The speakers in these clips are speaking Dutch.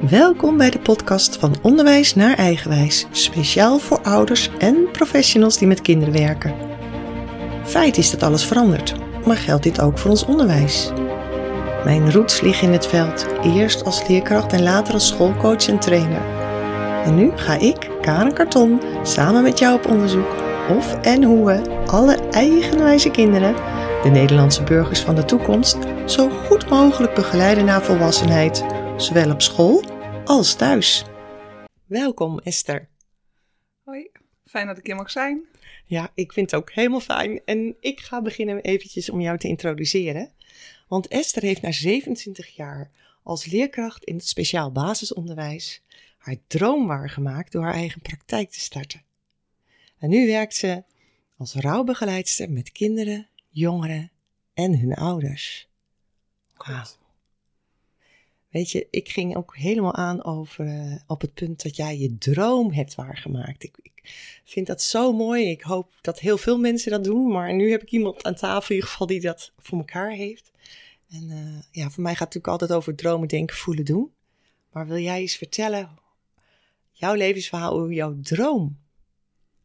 Welkom bij de podcast van Onderwijs naar Eigenwijs, speciaal voor ouders en professionals die met kinderen werken. Feit is dat alles verandert, maar geldt dit ook voor ons onderwijs? Mijn roots liggen in het veld, eerst als leerkracht en later als schoolcoach en trainer. En nu ga ik, Karen Karton, samen met jou op onderzoek of en hoe we alle eigenwijze kinderen, de Nederlandse burgers van de toekomst, zo goed mogelijk begeleiden naar volwassenheid, zowel op school als thuis. Welkom Esther. Hoi, fijn dat ik hier mag zijn. Ja, ik vind het ook helemaal fijn. En ik ga beginnen eventjes om jou te introduceren. Want Esther heeft na 27 jaar als leerkracht in het speciaal basisonderwijs haar droom waargemaakt door haar eigen praktijk te starten. En nu werkt ze als rouwbegeleidster met kinderen, jongeren en hun ouders. Wauw. Weet je, ik ging ook helemaal aan over uh, op het punt dat jij je droom hebt waargemaakt. Ik, ik, vind dat zo mooi. Ik hoop dat heel veel mensen dat doen. Maar nu heb ik iemand aan tafel in ieder geval die dat voor elkaar heeft. En uh, ja, voor mij gaat het natuurlijk altijd over dromen, denken, voelen, doen. Maar wil jij eens vertellen, jouw levensverhaal, hoe jouw droom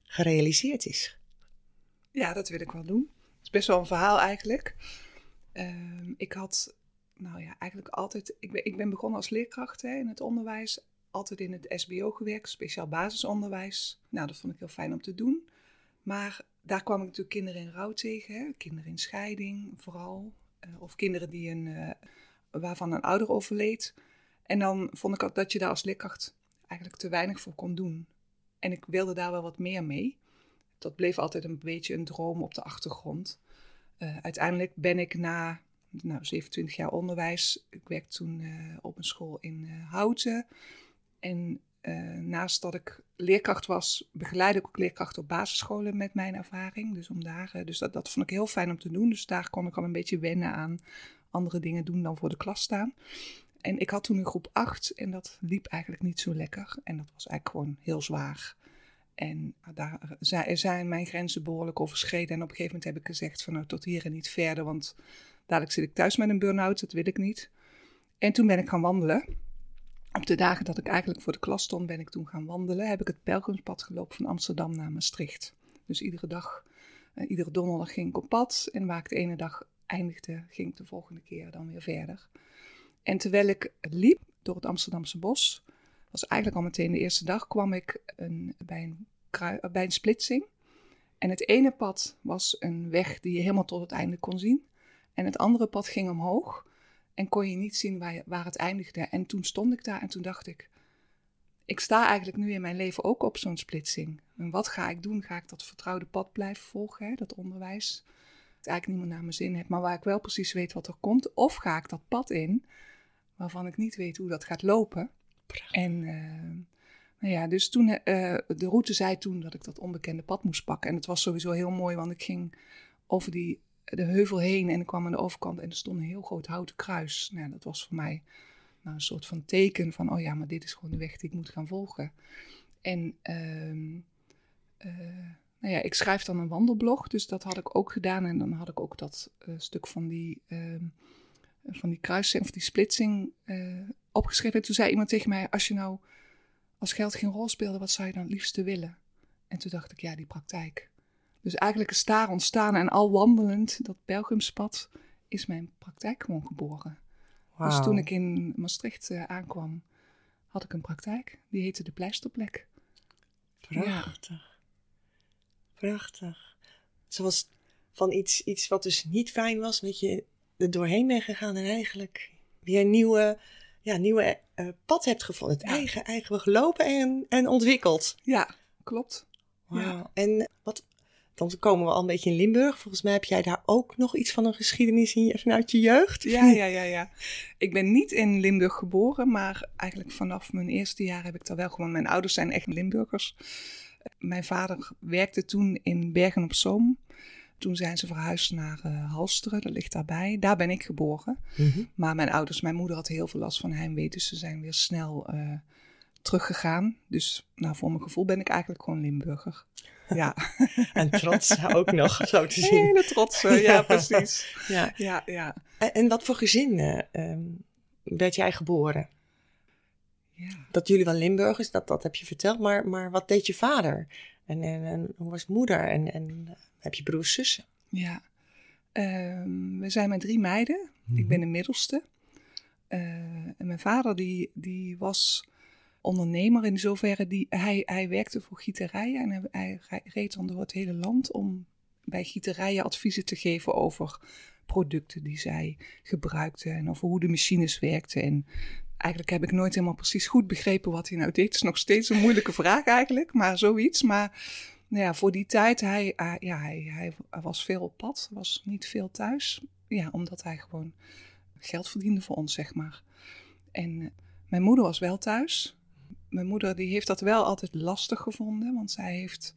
gerealiseerd is? Ja, dat wil ik wel doen. Het is best wel een verhaal eigenlijk. Uh, ik had nou ja, eigenlijk altijd. Ik ben, ik ben begonnen als leerkracht hè, in het onderwijs. Altijd in het SBO gewerkt, speciaal basisonderwijs. Nou, dat vond ik heel fijn om te doen. Maar daar kwam ik natuurlijk kinderen in rouw tegen. Hè. Kinderen in scheiding vooral. Uh, of kinderen die een, uh, waarvan een ouder overleed. En dan vond ik dat je daar als leerkracht eigenlijk te weinig voor kon doen. En ik wilde daar wel wat meer mee. Dat bleef altijd een beetje een droom op de achtergrond. Uh, uiteindelijk ben ik na nou, 27 jaar onderwijs. Ik werkte toen uh, op een school in uh, Houten. En uh, naast dat ik leerkracht was, begeleid ik ook leerkrachten op basisscholen met mijn ervaring. Dus, om daar, dus dat, dat vond ik heel fijn om te doen. Dus daar kon ik al een beetje wennen aan andere dingen doen dan voor de klas staan. En ik had toen een groep 8 en dat liep eigenlijk niet zo lekker. En dat was eigenlijk gewoon heel zwaar. En daar zijn mijn grenzen behoorlijk overschreden. En op een gegeven moment heb ik gezegd van nou tot hier en niet verder, want Dadelijk zit ik thuis met een burn-out, dat wil ik niet. En toen ben ik gaan wandelen. Op de dagen dat ik eigenlijk voor de klas stond, ben ik toen gaan wandelen. Heb ik het pelgrimspad gelopen van Amsterdam naar Maastricht. Dus iedere dag, uh, iedere donderdag ging ik op pad. En waar ik de ene dag eindigde, ging ik de volgende keer dan weer verder. En terwijl ik liep door het Amsterdamse bos, was eigenlijk al meteen de eerste dag, kwam ik een, bij, een krui, bij een splitsing. En het ene pad was een weg die je helemaal tot het einde kon zien. En het andere pad ging omhoog en kon je niet zien waar, waar het eindigde. En toen stond ik daar en toen dacht ik, ik sta eigenlijk nu in mijn leven ook op zo'n splitsing. En wat ga ik doen? Ga ik dat vertrouwde pad blijven volgen, hè? dat onderwijs? Het eigenlijk niet meer naar mijn zin heb, maar waar ik wel precies weet wat er komt. Of ga ik dat pad in, waarvan ik niet weet hoe dat gaat lopen. En uh, nou ja, dus toen, uh, de route zei toen dat ik dat onbekende pad moest pakken. En het was sowieso heel mooi, want ik ging over die de heuvel heen en ik kwam aan de overkant en er stond een heel groot houten kruis. Nou, dat was voor mij nou, een soort van teken van, oh ja, maar dit is gewoon de weg die ik moet gaan volgen. En uh, uh, nou ja, ik schrijf dan een wandelblog, dus dat had ik ook gedaan. En dan had ik ook dat uh, stuk van die, uh, van die kruising of die splitsing uh, opgeschreven. En toen zei iemand tegen mij, als je nou als geld geen rol speelde, wat zou je dan het liefste willen? En toen dacht ik, ja, die praktijk. Dus eigenlijk is daar ontstaan en al wandelend, dat Belgiumspad, is mijn praktijk gewoon geboren. Wow. Dus toen ik in Maastricht uh, aankwam, had ik een praktijk. Die heette de Pleisterplek. Prachtig. Ja. Prachtig. Zoals van iets, iets wat dus niet fijn was, dat je er doorheen bent gegaan en eigenlijk weer een nieuwe, ja, nieuwe uh, pad hebt gevonden. Het ja. eigen, eigen gelopen en, en ontwikkeld. Ja, klopt. Wow. Ja. En wat, dan komen we al een beetje in Limburg. Volgens mij heb jij daar ook nog iets van een geschiedenis in je, vanuit je jeugd. Ja, ja, ja, ja. Ik ben niet in Limburg geboren, maar eigenlijk vanaf mijn eerste jaar heb ik daar wel gewoon. Mijn ouders zijn echt Limburgers. Mijn vader werkte toen in Bergen op Zoom. Toen zijn ze verhuisd naar uh, Halsteren, dat ligt daarbij. Daar ben ik geboren. Mm -hmm. Maar mijn ouders, mijn moeder had heel veel last van heimwee, dus ze zijn weer snel uh, teruggegaan. Dus nou, voor mijn gevoel ben ik eigenlijk gewoon Limburger. Ja. en trots ook nog, zo te zien. Hele trots, ja, precies. Ja. Ja, ja. En, en wat voor gezin uh, um, werd jij geboren? Ja. Dat jullie wel Limburgers, dat, dat heb je verteld. Maar, maar wat deed je vader? En, en, en hoe was moeder? En, en eh, heb je broers, zussen? Ja. Ehm, we zijn met drie meiden. Ik ben de middelste. Eh, en mijn vader die, die was ondernemer in zoverre. Die, hij, hij werkte voor gieterijen en hij, reed dan door het hele land om bij gieterijen adviezen te geven over producten die zij gebruikten en over hoe de machines werkten. En eigenlijk heb ik nooit helemaal precies goed begrepen wat hij nou deed. Het is nog steeds een moeilijke vraag eigenlijk, maar zoiets. Maar nou ja, voor die tijd, hij, hij ja, hij, hij, was veel op pad, was niet veel thuis. Ja, omdat hij gewoon geld verdiende voor ons, zeg maar. En eh, mijn moeder was wel thuis. Mijn moeder die heeft dat wel altijd lastig gevonden, want zij heeft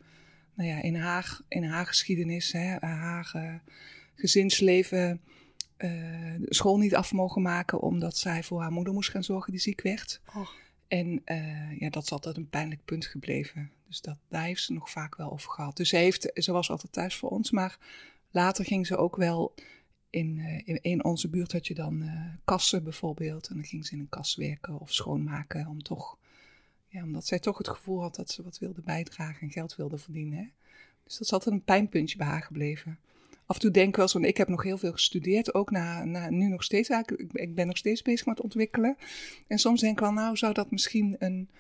nou ja, in, haar, in haar geschiedenis, hè, haar uh, gezinsleven, uh, school niet af mogen maken omdat zij voor haar moeder moest gaan zorgen die ziek werd. Oh. En uh, ja, dat is altijd een pijnlijk punt gebleven. Dus dat, daar heeft ze nog vaak wel over gehad. Dus ze, heeft, ze was altijd thuis voor ons, maar later ging ze ook wel in, in, in, onze buurt had je dan kassen bijvoorbeeld. En dan ging ze in een kas werken of schoonmaken om toch ja, omdat zij toch het gevoel had dat ze wat wilde bijdragen en geld wilde verdienen. Hè? Dus dat is altijd een pijnpuntje bij haar gebleven. Af en toe denk ik wel want ik heb nog heel veel gestudeerd, ook na, nu nog steeds eigenlijk. Ik ben nog steeds bezig met ontwikkelen. En soms denk ik wel, nou zou dat misschien een,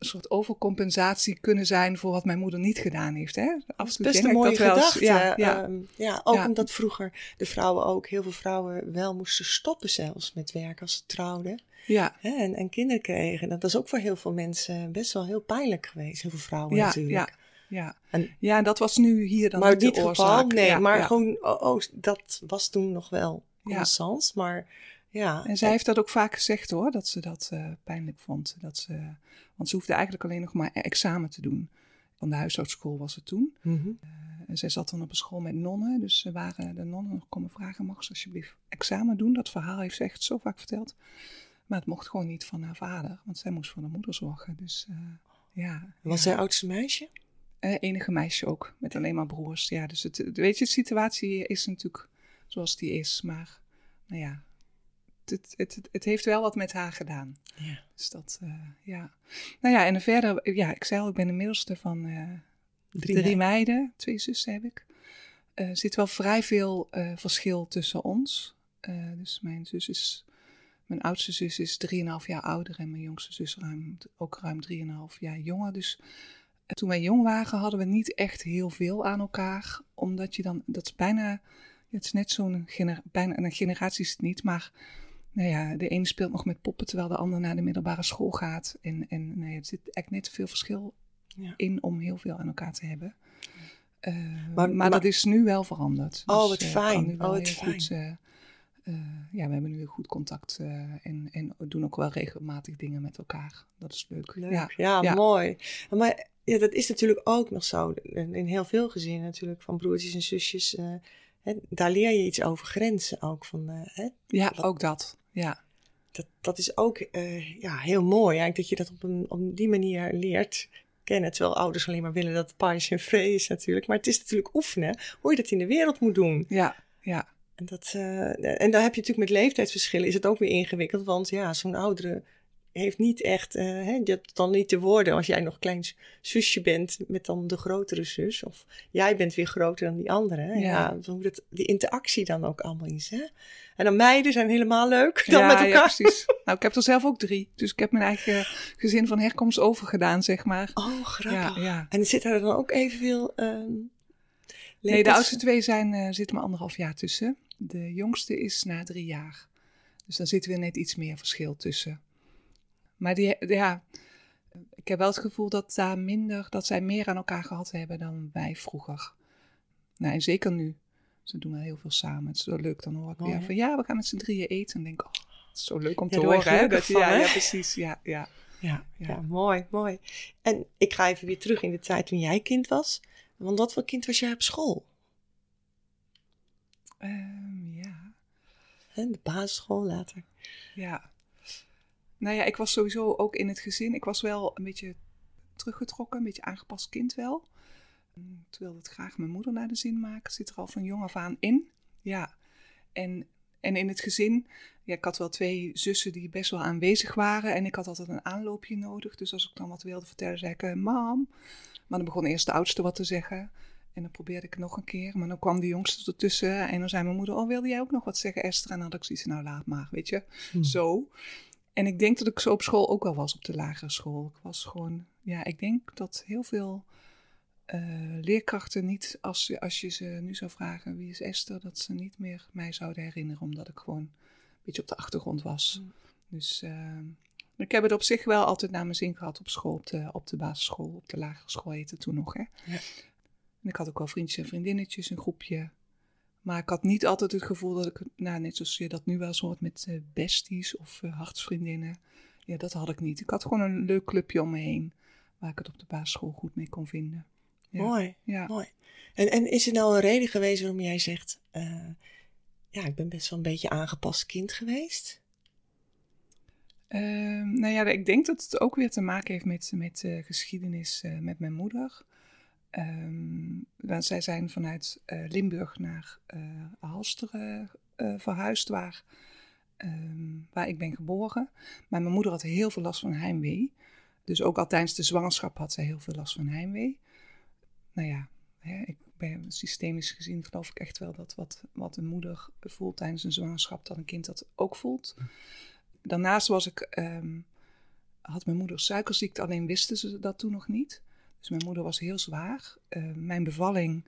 een soort overcompensatie kunnen zijn voor wat mijn moeder niet gedaan heeft. Hè? Toe best een mooie gedachte. Ja, ja. Um, ja, ook ja. omdat vroeger de vrouwen ook, heel veel vrouwen wel moesten stoppen zelfs met werk als ze trouwden. Ja. Hè, en, en kinderen kregen. Dat is ook voor heel veel mensen best wel heel pijnlijk geweest. Heel veel vrouwen ja, natuurlijk. Ja, ja. En, ja, en dat was nu hier dan maar niet de geval, oorzaak. nee. Maar gewoon, oh, oh, dat was toen nog wel constant. Maar ja. En zij heeft dat ook vaak gezegd hoor, dat ze dat eh, pijnlijk vond. Dat ze, want ze hoefde eigenlijk alleen nog maar examen te doen. Van de huishoudschool was het toen. Mhm. En zij zat dan op een school met nonnen. Dus ze waren de nonnen nog komen vragen: mag ze alsjeblieft examen doen? Dat verhaal heeft ze echt zo vaak verteld. Maar het mocht gewoon niet van haar vader, want zij moest voor haar moeder zorgen. Dus eh, ja. Was ja. zij oudste meisje? Eh, enige meisje ook, met alleen maar broers. Ja, dus het, weet je, de situatie is natuurlijk zoals die is. Maar nou ja, het, het, het, heeft wel wat met haar gedaan. Ja. Dus dat, uh, ja. Nou ja, en verder, ja, ik zei al, ik ben de middelste van uh, Drie, drie, meiden. meiden. Twee zussen heb ik. Er uh, zit wel vrij veel verschil tussen ons. dus mijn zus is, mijn oudste zus is 3,5 jaar ouder en mijn jongste zus ruim, ook ruim 3,5 jaar jonger. Dus toen wij jong waren hadden we niet echt heel veel aan elkaar. Omdat je dan, dat is bijna, het is net zo'n, bijna een generatie is het niet, maar nou ja, de ene speelt nog met poppen terwijl de ander naar de middelbare school gaat. En, en nee, er zit eigenlijk net te veel verschil Ja. in om heel veel aan elkaar te hebben. Uh, Maar- maar, maar- dat is nu wel veranderd. Oh, Dus, wat eh, fijn. Oh, wat fijn. Goed, eh, eh, ja, we hebben nu goed contact eh, en, en doen ook wel regelmatig dingen met elkaar. Dat is leuk. Leuk. Ja, Ja, ja. mooi. Maar ja, dat is natuurlijk ook nog zo. In in heel veel gezinnen natuurlijk, van broertjes en zusjes. eh, hè, daar leer je iets over grenzen ook. Van, eh, hè, ja Wat- ook dat. Ja, dat, dat is ook eh, ja, heel mooi. Eigenlijk dat je dat op, een, op die manier leert kennen. Terwijl ouders alleen maar willen dat het paars en vree is natuurlijk. Maar het is natuurlijk oefenen hoe je dat in de wereld moet doen. ja, ja. En, dat, eh, en dan heb je natuurlijk met leeftijdsverschillen is het ook weer ingewikkeld. Want ja, zo'n oudere heeft niet echt, eh, hè, je hebt dan niet de woorden als jij nog klein zusje bent met dan de grotere zus. Of jij bent weer groter dan die andere. Hè? Ja. Ja. hoe dat, die interactie dan ook allemaal is. Hè? En dan meiden zijn helemaal leuk dan ja, met ja, elkaar. precies. Nou, ik heb er zelf ook drie. Dus ik heb mijn eigen gezin van herkomst overgedaan, zeg maar. oh, grappig. Ja, ja. En zit er dan ook evenveel... ehm Nee, de oudste twee zijn, eh zitten maar anderhalf jaar tussen. De jongste is na drie jaar. Dus dan zitten we net iets meer verschil tussen. Maar die, ja, ik heb wel het gevoel dat daar minder, dat zij meer aan elkaar gehad hebben dan wij vroeger. Nou, en zeker nu. Ze doen wel heel veel samen. Het is zo leuk. Dan hoor ik Mooi, weer van ja, we gaan met z'n drieën eten. En denk ik, oh, het is zo leuk om Ja, te horen. Hè? ja, hè? ja, precies. Ja, ja. Ja, ja. Ja. mooi, mooi. En ik ga even weer terug in de tijd toen jij kind was. Want wat voor kind was jij op school? Ehm, ja. Hè, de basisschool later. Ja. Nou ja, ik was sowieso ook in het gezin. Ik was wel een beetje teruggetrokken, een beetje aangepast kind wel. Mm, Toen wilde het graag mijn moeder naar de zin maken. Zit er al van jong af aan in. Ja. En, en in het gezin, ja, ik had wel twee zussen die best wel aanwezig waren. En ik had altijd een aanloopje nodig. Dus als ik dan wat wilde vertellen, zei ik, uh, mam. Maar dan begon eerst de oudste wat te zeggen. En dan probeerde ik het nog een keer. Maar dan kwam de jongste ertussen. En dan zei mijn moeder, oh, wilde jij ook nog wat zeggen, Esther? En dan had ik zoiets, nou laat maar, weet je. Hmm. Zo. En ik denk dat ik zo op school ook wel was, op de lagere school. Ik was gewoon, ja, ik denk dat heel veel uh, leerkrachten niet, als, je, als je ze nu zou vragen wie is Esther, dat ze niet meer mij zouden herinneren, omdat ik gewoon een beetje op de achtergrond was. Mm. Dus uh, ik heb het op zich wel altijd naar mijn zin gehad op school, op de, op de basisschool, op de lagere school heette het toen nog. Hè? Ja. En ik had ook wel vriendjes en vriendinnetjes, een groepje. Maar ik had niet altijd het gevoel dat ik, nou, net zoals je dat nu wel zo hoort met uh, besties of uh, hartsvriendinnen. Ja, dat had ik niet. Ik had gewoon een leuk clubje om me heen, waar ik het op de basisschool goed mee kon vinden. Ja. Mooi, ja. mooi. En, en is er nou een reden geweest waarom jij zegt, uh, ja, ik ben best wel een beetje aangepast kind geweest? Uh, nou ja, ik denk dat het ook weer te maken heeft met, met geschiedenis met mijn moeder. Um, zij zijn vanuit Limburg naar Halsteren verhuisd, waar, um, waar ik ben geboren. Maar mijn moeder had heel veel last van heimwee. Dus ook al tijdens de zwangerschap had zij heel veel last van heimwee nou ja, hè, ik ben systemisch gezien geloof ik echt wel dat wat, wat een moeder voelt tijdens een zwangerschap, dat een kind dat ook voelt. Daarnaast was ik, um, had mijn moeder suikerziekte, alleen wisten ze dat toen nog niet. Dus mijn moeder was heel zwaar. Uh, mijn bevalling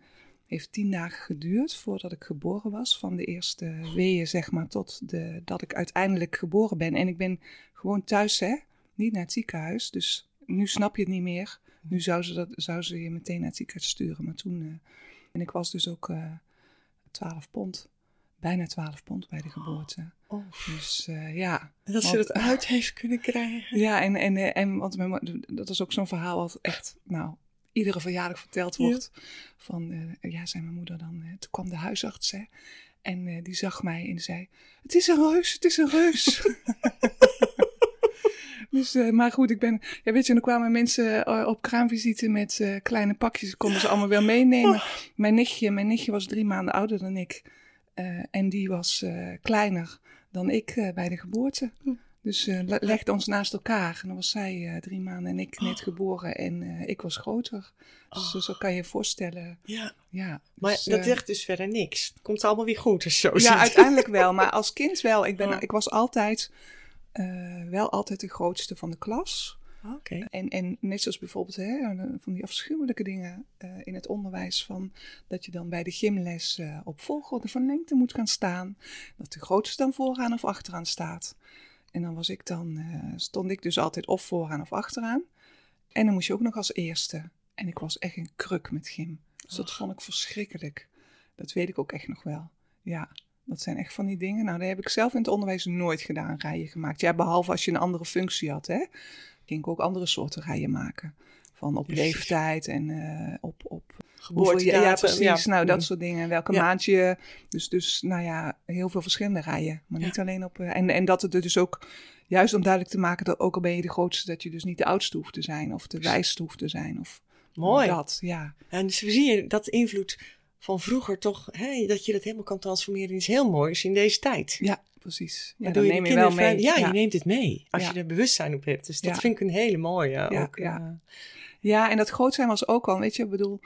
heeft tien dagen geduurd voordat ik geboren was. Van de eerste weeën, zeg maar, tot de, dat ik uiteindelijk geboren ben. En ik ben gewoon thuis, hè, niet naar het ziekenhuis. Dus nu snap je het niet meer. Nu zou ze, dat, zou ze je meteen naar het ziekenhuis sturen. Maar toen. Uh, en ik was dus ook uh, 12 pond. Bijna 12 pond bij de geboorte. Oh. Dus uh, ja. En dat ze het uit heeft kunnen krijgen. Ja, en, en, en want mijn, dat is ook zo'n verhaal wat echt, nou, iedere verjaardag verteld wordt. Ja. Van, ja, zei mijn moeder dan. toen kwam de huisarts, hè. En die zag mij en zei: Het is een reus, het is een reus. Dus, uh, maar goed, ik ben. Ja, weet je, dan kwamen mensen uh, op kraamvisite met uh, kleine pakjes. Konden ze allemaal wel meenemen. Oh. Mijn nichtje, mijn nichtje was drie maanden ouder dan ik. En die was kleiner dan ik bij de geboorte. Hm. Dus legde ons naast elkaar. En dan was zij drie maanden en ik net oh. geboren. En ik was groter. Dus oh. zo kan je je voorstellen. Ja. ja maar dus, dat zegt dus verder niks. Het komt allemaal weer goed. Dus zo ja, uiteindelijk wel. Maar als kind wel. Ik, ben, ik was altijd wel altijd de grootste van de klas. Okay. En, en net zoals bijvoorbeeld hè, van die afschuwelijke dingen uh, in het onderwijs, van dat je dan bij de gymles uh, op volgorde van lengte moet gaan staan. Dat de grootste dan vooraan of achteraan staat. En dan was ik dan, stond ik dus altijd of vooraan of achteraan. En dan moest je ook nog als eerste. En ik was echt een kruk met gym. Dus dat vond ik verschrikkelijk. Dat weet ik ook echt nog wel. Ja. Dat zijn echt van die dingen. Nou, dat heb ik zelf in het onderwijs nooit gedaan, rijen gemaakt. Ja, behalve als je een andere functie had, hè. Ging ik ook andere soorten rijen maken. Van op precies. leeftijd en uh, op, op geboorte. Ja, precies. Ja. Nou, dat soort dingen. Welke ja. maand je. Dus, dus, nou ja, heel veel verschillende rijen. Maar niet alleen op. Uh, en, en dat het er dus ook. Juist om duidelijk te maken dat ook al ben je de grootste, dat je dus niet de oudste hoeft te zijn. Of de wijste hoeft te zijn. Of Mooi. dat, ja. En dus zie je dat invloed van vroeger toch, hè, dat je dat helemaal kan transformeren in iets heel moois in deze tijd. Ja, precies. Ja, doe je neem je wel mee. Ja, ja, je neemt het mee als ja. je er bewustzijn op hebt. Dus dat vind ik een hele mooie. Ja, ook, ja. Uh, ja, en dat groot zijn was ook al, weet je, ik bedoel,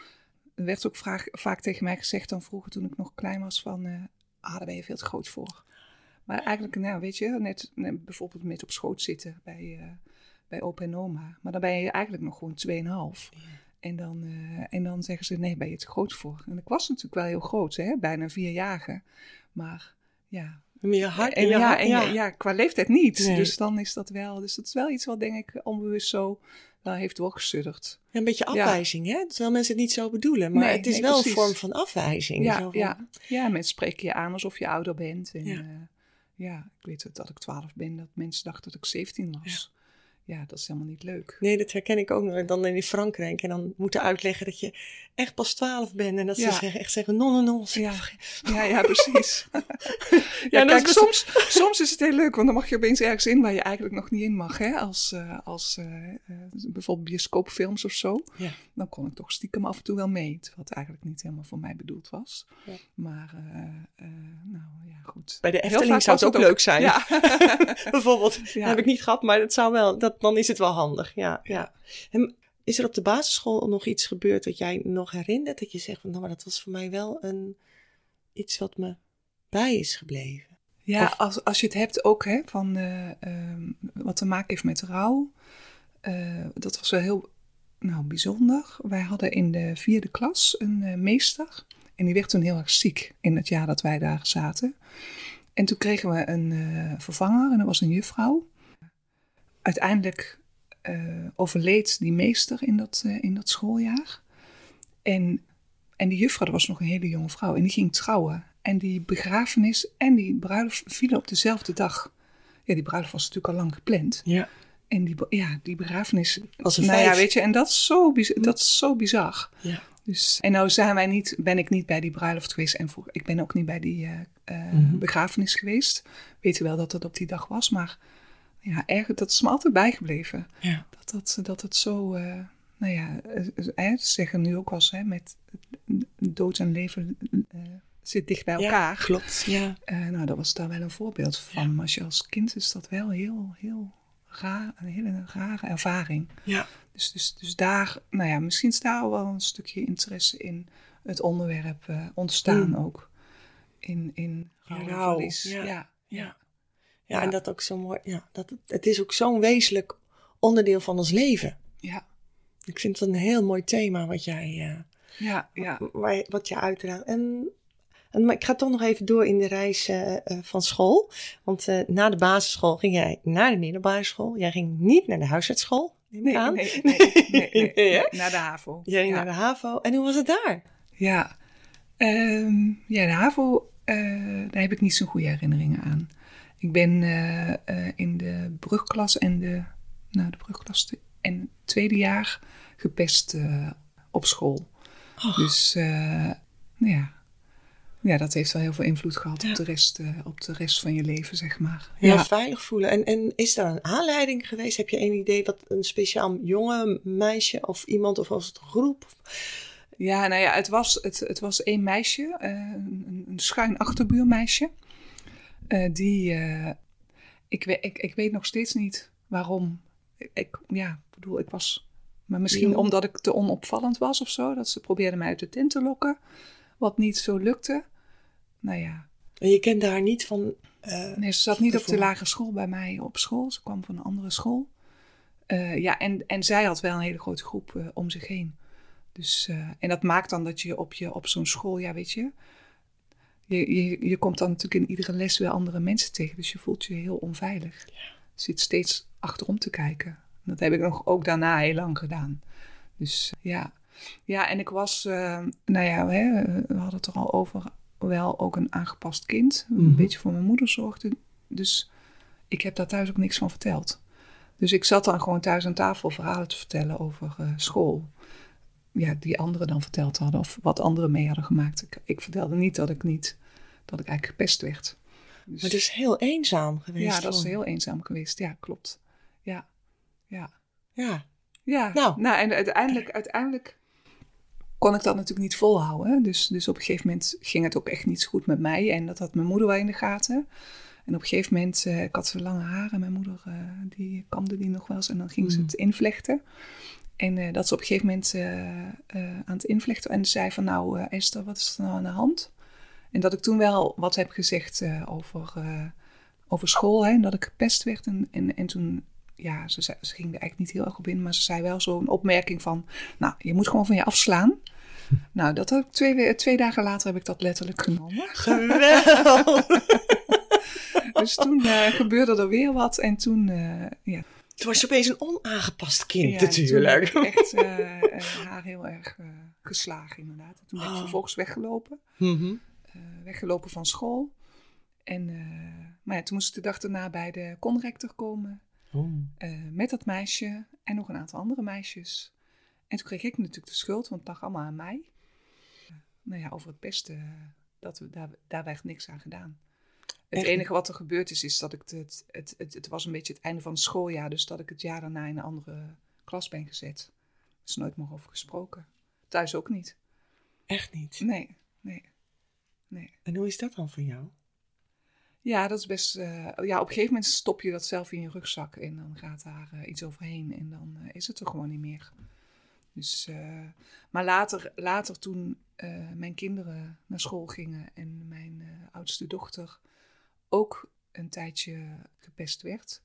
er werd ook vraag, vaak tegen mij gezegd dan vroeger toen ik nog klein was van, uh, ah, daar ben je veel te groot voor. Maar eigenlijk, nou, weet je, net, net bijvoorbeeld met op schoot zitten bij, uh, bij opa en oma. Maar dan ben je eigenlijk nog gewoon 2,5. En dan, uh, en dan zeggen ze, nee, ben je te groot voor. En ik was natuurlijk wel heel groot, hè? bijna vier jaar. Maar ja... Meer hard, en, ja, ja, en, ja. ja, qua leeftijd niet. Nee. Dus dan is dat wel... Dus dat is wel iets wat denk ik onbewust zo wel heeft doorgesudderd. Ja, een beetje afwijzing, hè? Terwijl mensen het niet zo bedoelen. Maar nee, het is nee, wel precies. een vorm van afwijzing. Ja, van, ja. ja, mensen spreken je aan alsof je ouder bent. En, ja. Uh, ja, ik weet dat ik 12 ben, dat mensen dachten dat ik 17 was. Ja, dat is helemaal niet leuk. Nee, dat herken ik ook nog. Dan in Frankrijk en dan moeten uitleggen dat je echt pas twaalf bent. En dat Ja. ze zeggen, echt zeggen, non, non, non. Ja, ja, ja precies. ja, kijk, soms, soms is het heel leuk, want dan mag je opeens ergens in waar je eigenlijk nog niet in mag. Hè? Als, eh, als eh, eh, bijvoorbeeld bioscoopfilms of zo. Ja. Dan kon ik toch stiekem af en toe wel mee. Het eigenlijk niet helemaal voor mij bedoeld was. Ja. Maar, nou ja, goed. Bij de Efteling zou het ook leuk zijn. Ja. Bijvoorbeeld, dat heb ik niet gehad, maar dat zou wel, dat, dan is het wel handig. Ja, ja. En is er op de basisschool nog iets gebeurd wat jij nog herinnert? Dat je zegt, van, nou, maar dat was voor mij wel een, iets wat me bij is gebleven. Ja, Of- als, als je het hebt ook hè, van eh, ehm, wat te maken heeft met rouw. eh, dat was wel heel nou, bijzonder. Wij hadden in de vierde klas een eh, meester. En die werd toen heel erg ziek in het jaar dat wij daar zaten. En toen kregen we een vervanger en dat was een juffrouw. Uiteindelijk eh, overleed die meester in dat, eh, in dat schooljaar. En, en die juffrouw, dat was nog een hele jonge vrouw. En die ging trouwen. En die begrafenis en die bruiloft vielen op dezelfde dag. Ja, die bruiloft was natuurlijk al lang gepland. Ja. En die, ja, die begrafenis. Als een nou ja, weet je, en dat is zo, biz- dat is zo bizar. Ja. Dus, en nou zijn wij niet, ben ik niet bij die bruiloft geweest. En voor, ik ben ook niet bij die eh, Mhm. begrafenis geweest. Weten wel dat het op die dag was. Maar ja, erg, dat is me altijd bijgebleven. Ja. Dat, dat, dat het zo, eh, nou ja, eh, eh, ze zeggen nu ook wel eens, hè, met dood en leven zit dicht bij Ja, elkaar. klopt. Ja. Nou, dat was daar wel een voorbeeld van. Maar als je als kind is dat wel heel, heel raar, een hele rare ervaring. Ja. Dus, dus, dus daar, nou ja, misschien is daar wel een stukje interesse in het onderwerp ontstaan Mm. ook. In, in ja. Ja, ja. Ja. En dat ook zo mooi. Ja, dat, het- is ook zo'n wezenlijk onderdeel van ons leven. ja, Ik vind het een heel mooi thema wat jij, eh, ja, ja. wat je uitdraagt. En, en, maar ik ga toch nog even door in de reis eh, eh, van school. Want na de basisschool ging jij naar de middelbare school. Jij ging niet naar de huisartsschool. Nee, aan. nee, nee, nee, nee, nee? Naar de HAVO. Jij ging ja. naar de HAVO. En hoe was het daar? Ja, Ehm, ja de HAVO, daar heb ik niet zo'n goede herinneringen aan. Ik ben eh, eh, in de brugklas en de, nou, de brugklas te- en het tweede jaar gepest eh, op school. Oh. Dus nou ja. ja, dat heeft wel heel veel invloed gehad Ja. op, de rest, op de rest van je leven, zeg maar. Heel veilig voelen. En, en is daar een aanleiding geweest? Heb je een idee wat een speciaal jonge meisje of iemand of was het groep? Ja, nou ja, het was, het, het was één meisje, een, een schuin achterbuurmeisje. Eh, die, eh, ik, ik, ik weet nog steeds niet waarom. Ik, ja, bedoel, ik was, maar misschien omdat ik te onopvallend was of zo. Dat ze probeerde mij uit de tent te lokken, wat niet zo lukte. Nou ja, En je kende haar niet van... eh, nee, ze zat niet op de lagere school bij mij op school. Ze kwam van een andere school. Ja, en, en zij had wel een hele grote groep om zich heen. Dus, en dat maakt dan dat je op, je, op zo'n school, ja, weet je, je, je, je komt dan natuurlijk in iedere les weer andere mensen tegen. Dus je voelt je heel onveilig. Je zit steeds achterom te kijken. Dat heb ik nog ook daarna heel lang gedaan. Dus eh, ja. Ja, en ik was, eh, nou ja, hè, we hadden het er al over, wel ook een aangepast kind. Een Mhm. beetje voor mijn moeder zorgde. Dus ik heb daar thuis ook niks van verteld. Dus ik zat dan gewoon thuis aan tafel verhalen te vertellen over eh, school. Ja, die anderen dan verteld hadden of wat anderen mee hadden gemaakt. Ik, ik vertelde niet dat ik niet, dat ik eigenlijk gepest werd. Dus, maar dus heel eenzaam geweest. ja, dat is heel eenzaam geweest. Ja, klopt. Ja, ja. Ja, Ja, Nou. nou, en uiteindelijk, uiteindelijk kon ik dat natuurlijk niet volhouden. hè. Dus, dus op een gegeven moment ging het ook echt niet zo goed met mij. En dat had mijn moeder wel in de gaten. En op een gegeven moment, eh, ik had zo lange haren. Mijn moeder, eh, die kamde die nog wel eens. En dan ging ze Mm. het invlechten. En eh, dat ze op een gegeven moment eh, eh, aan het invlechten. En zei van, nou Esther, wat is er nou aan de hand? En dat ik toen wel wat heb gezegd over, over school. Hè, en dat ik gepest werd. En, en, en toen ja, ze, zei, ze ging er eigenlijk niet heel erg op in, maar ze zei wel zo'n opmerking van, nou, je moet gewoon van je afslaan. Nou, dat heb ik twee, we- twee dagen later heb ik dat letterlijk genomen. geweldig. Dus toen gebeurde er weer wat en toen, ja. Toen was je opeens een onaangepast kind ja, natuurlijk. Toen echt eh, eh, haar heel erg eh, geslagen inderdaad. En toen ben ik Oh. vervolgens weggelopen, Mhm. weggelopen van school. En, maar ja, toen moest ik de dag daarna bij de conrector komen. Oh. met dat meisje en nog een aantal andere meisjes. En toen kreeg ik natuurlijk de schuld, want het lag allemaal aan mij. Nou ja, over het beste, dat we, daar, daar werd niks aan gedaan. Het Echt? enige wat er gebeurd is, is dat ik het, het, het, het was een beetje het einde van het schooljaar, dus dat ik het jaar daarna in een andere klas ben gezet. Er is nooit meer over gesproken. Thuis ook niet. Echt niet. Nee, nee, nee. En hoe is dat dan voor jou? Ja, dat is best. eh, ja, op een gegeven moment stop je dat zelf in je rugzak en dan gaat daar eh, iets overheen en dan eh, is het er gewoon niet meer. Dus, maar later, later toen mijn kinderen naar school gingen en mijn oudste dochter ook een tijdje gepest werd,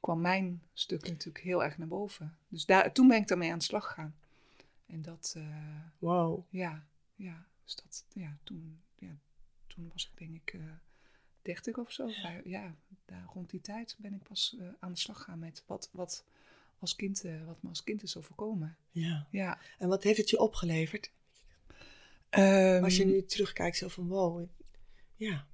kwam mijn stuk natuurlijk heel erg naar boven. Dus daar, toen ben ik daarmee aan de slag gegaan. En dat, Wow. ja, ja, dus dat, ja, toen, ja, toen was ik denk ik eh 30 of zo. Vijf- Ja, daar rond die tijd ben ik pas eh, aan de slag gegaan met wat, wat, als kind, wat me als kind is overkomen. Ja. Ja. En wat heeft het je opgeleverd? Ehm, Als je nu terugkijkt, zo van wow. Ja.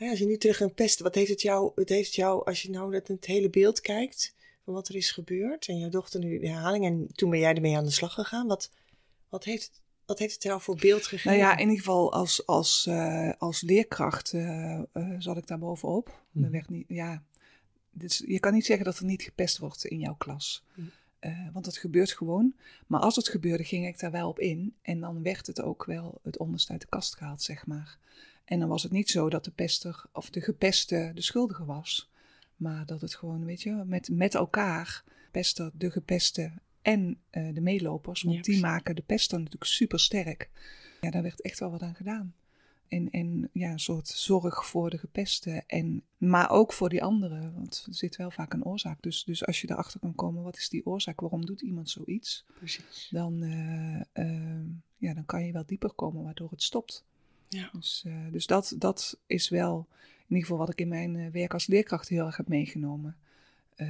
Ja, als je nu terug gaat pesten, wat heeft het jou, het heeft jou, als je nou het, het hele beeld kijkt van wat er is gebeurd en jouw dochter nu de herhaling en toen ben jij ermee aan de slag gegaan, wat, wat, heeft, wat heeft het jou voor beeld gegeven? Nou ja, in ieder geval als, als, eh, als leerkracht eh, eh, zat ik daar bovenop. Mhm. Er werd niet, ja, dus je kan niet zeggen dat er niet gepest wordt in jouw klas. Eh, want dat gebeurt gewoon. Maar als het gebeurde, ging ik daar wel op in. En dan werd het ook wel het onderste uit de kast gehaald, zeg maar. En dan was het niet zo dat de pester of de gepeste de schuldige was. Maar dat het gewoon, weet je, met, met elkaar, pester, de gepeste en eh, de meelopers. Want die maken de pester natuurlijk super sterk. Ja, daar werd echt wel wat aan gedaan. En, en ja, een soort zorg voor de gepeste. En, maar ook voor die anderen. Want er zit wel vaak een oorzaak. Dus, dus als je erachter kan komen, wat is die oorzaak? Waarom doet iemand zoiets? Precies. Dan, eh, eh, ja, dan kan je wel dieper komen, waardoor het stopt. Ja. Dus, eh, dus dat, dat is wel in ieder geval wat ik in mijn eh, werk als leerkracht heel erg heb meegenomen. Ehm,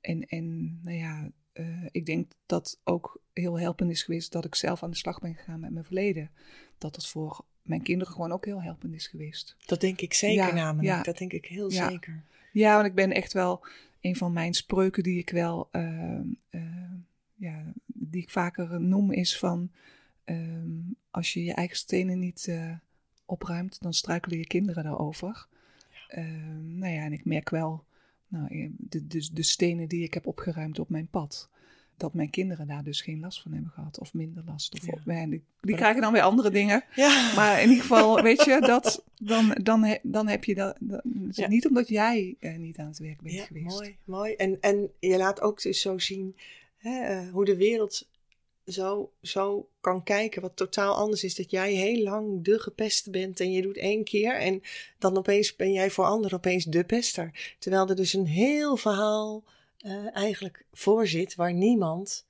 en, en nou ja, eh, ik denk dat ook heel helpend is geweest dat ik zelf aan de slag ben gegaan met mijn verleden. Dat dat voor mijn kinderen gewoon ook heel helpend is geweest. Dat denk ik zeker Ja, namelijk. ja. Dat denk ik heel Ja. zeker. Ja, want ik ben echt wel een van mijn spreuken die ik wel, ehm, eh, ja, die ik vaker noem, is van ehm, als je je eigen stenen niet eh, opruimt, dan struikelen je kinderen daarover. Ehm, nou ja, en ik merk wel, nou, eh, de, de, de stenen die ik heb opgeruimd op mijn pad, dat mijn kinderen daar dus geen last van hebben gehad, of minder last. Of Ja. op- ja, die, die krijgen dan weer andere dingen. Ja. Maar in ieder geval, weet je, dat, dan, dan, he- dan heb je dat. Ja. Niet omdat jij eh, niet aan het werk bent Ja, geweest. mooi, mooi. En, en je laat ook dus zo zien hè, eh, hoe de wereld zo, zo kan kijken, wat totaal anders is. Dat jij heel lang de gepeste bent en je doet één keer en dan opeens ben jij voor anderen opeens de pester. Terwijl er dus een heel verhaal eh, eigenlijk voor zit waar niemand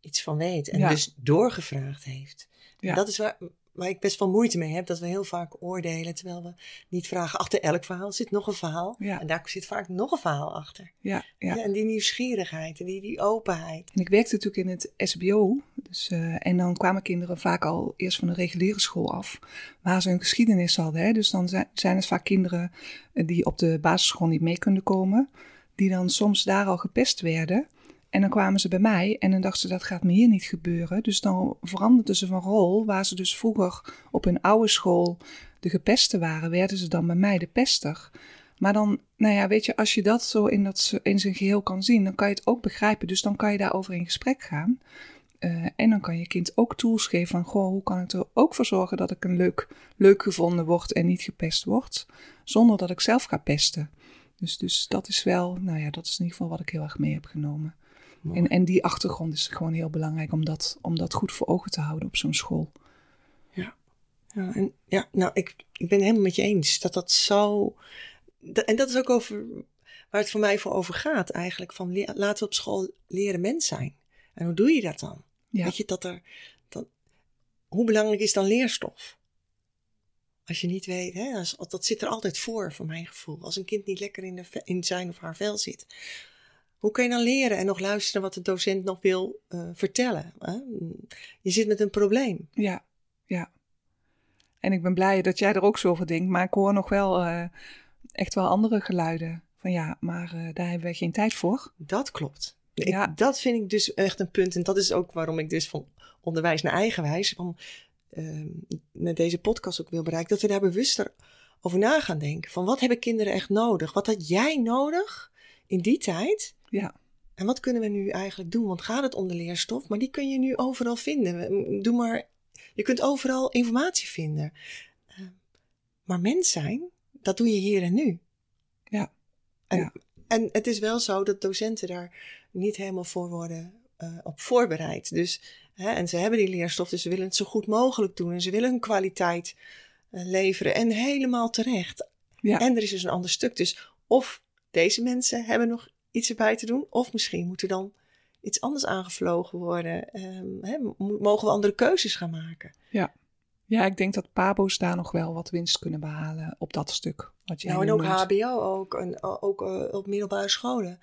iets van weet en Ja. dus doorgevraagd heeft. Ja. Dat is waar, waar ik best wel moeite mee heb, dat we heel vaak oordelen terwijl we niet vragen. Achter elk verhaal zit nog een verhaal Ja. en daar zit vaak nog een verhaal achter. Ja, ja. Ja, en die nieuwsgierigheid en die, die openheid. En ik werkte natuurlijk in het SBO. Dus, eh, en dan kwamen kinderen vaak al eerst van de reguliere school af, waar ze een geschiedenis hadden. Hè. Dus dan zijn, het vaak kinderen eh, die op de basisschool niet mee kunnen komen, die dan soms daar al gepest werden. En dan kwamen ze bij mij en dan dachten ze, dat gaat me hier niet gebeuren. Dus dan veranderden ze van rol, waar ze dus vroeger op hun oude school de gepesten waren, werden ze dan bij mij de pester. Maar dan, nou ja, weet je, als je dat zo in, dat, in zijn geheel kan zien, dan kan je het ook begrijpen. Dus dan kan je daarover in gesprek gaan. Eh, en dan kan je kind ook tools geven van, goh, hoe kan ik er ook voor zorgen dat ik een leuk, leuk gevonden word en niet gepest word, zonder dat ik zelf ga pesten. Dus, dus dat is wel, nou ja, dat is in ieder geval wat ik heel erg mee heb genomen. Mooi. En, en die achtergrond is gewoon heel belangrijk om dat, om dat goed voor ogen te houden op zo'n school. Ja, en, ja nou, ik, ik ben het helemaal met je eens dat dat zo. dat- en dat is ook over waar het voor mij voor over gaat, eigenlijk. Van laten we op school leren mens zijn. En hoe doe je dat dan? Ja. Weet je dat er. Dat, hoe belangrijk is dan leerstof? Als je niet weet, hè, als, dat zit er altijd voor, voor mijn gevoel. Als een kind niet lekker in, de, in zijn of haar vel zit. Hoe kun je dan leren en nog luisteren wat de docent nog wil eh, vertellen? Hè? Je zit met een probleem. Ja, ja. En ik ben blij dat jij er ook zo over denkt, maar ik hoor nog wel eh, echt wel andere geluiden Van ja, maar uh, daar hebben we geen tijd voor. Dat klopt. Ja. Ik, dat vind ik dus echt een punt. En dat is ook waarom ik dus van onderwijs naar eigenwijs, van, uh, met deze podcast ook wil bereiken, dat we daar bewuster over na gaan denken. Van wat hebben kinderen echt nodig? Wat had jij nodig in die tijd? Ja. En wat kunnen we nu eigenlijk doen? Want gaat het om de leerstof, maar die kun je nu overal vinden. Doe maar, je kunt overal informatie vinden. Uh, maar mens zijn, dat doe je hier en nu. Ja. En, ja. en het is wel zo dat docenten daar niet helemaal voor worden uh, op voorbereid. Dus, hè, en ze hebben die leerstof, dus ze willen het zo goed mogelijk doen. En ze willen hun kwaliteit uh, leveren. En helemaal terecht. Ja. En er is dus een ander stuk. Dus of deze mensen hebben nog iets erbij te doen. Of misschien moet er dan iets anders aangevlogen worden. Um, hè, mogen we andere keuzes gaan maken. Ja. Ja, ik denk dat Pabo's daar nog wel wat winst kunnen behalen op dat stuk. Wat jij nou, en ook noemt. HBO, ook, en, ook uh, op middelbare scholen.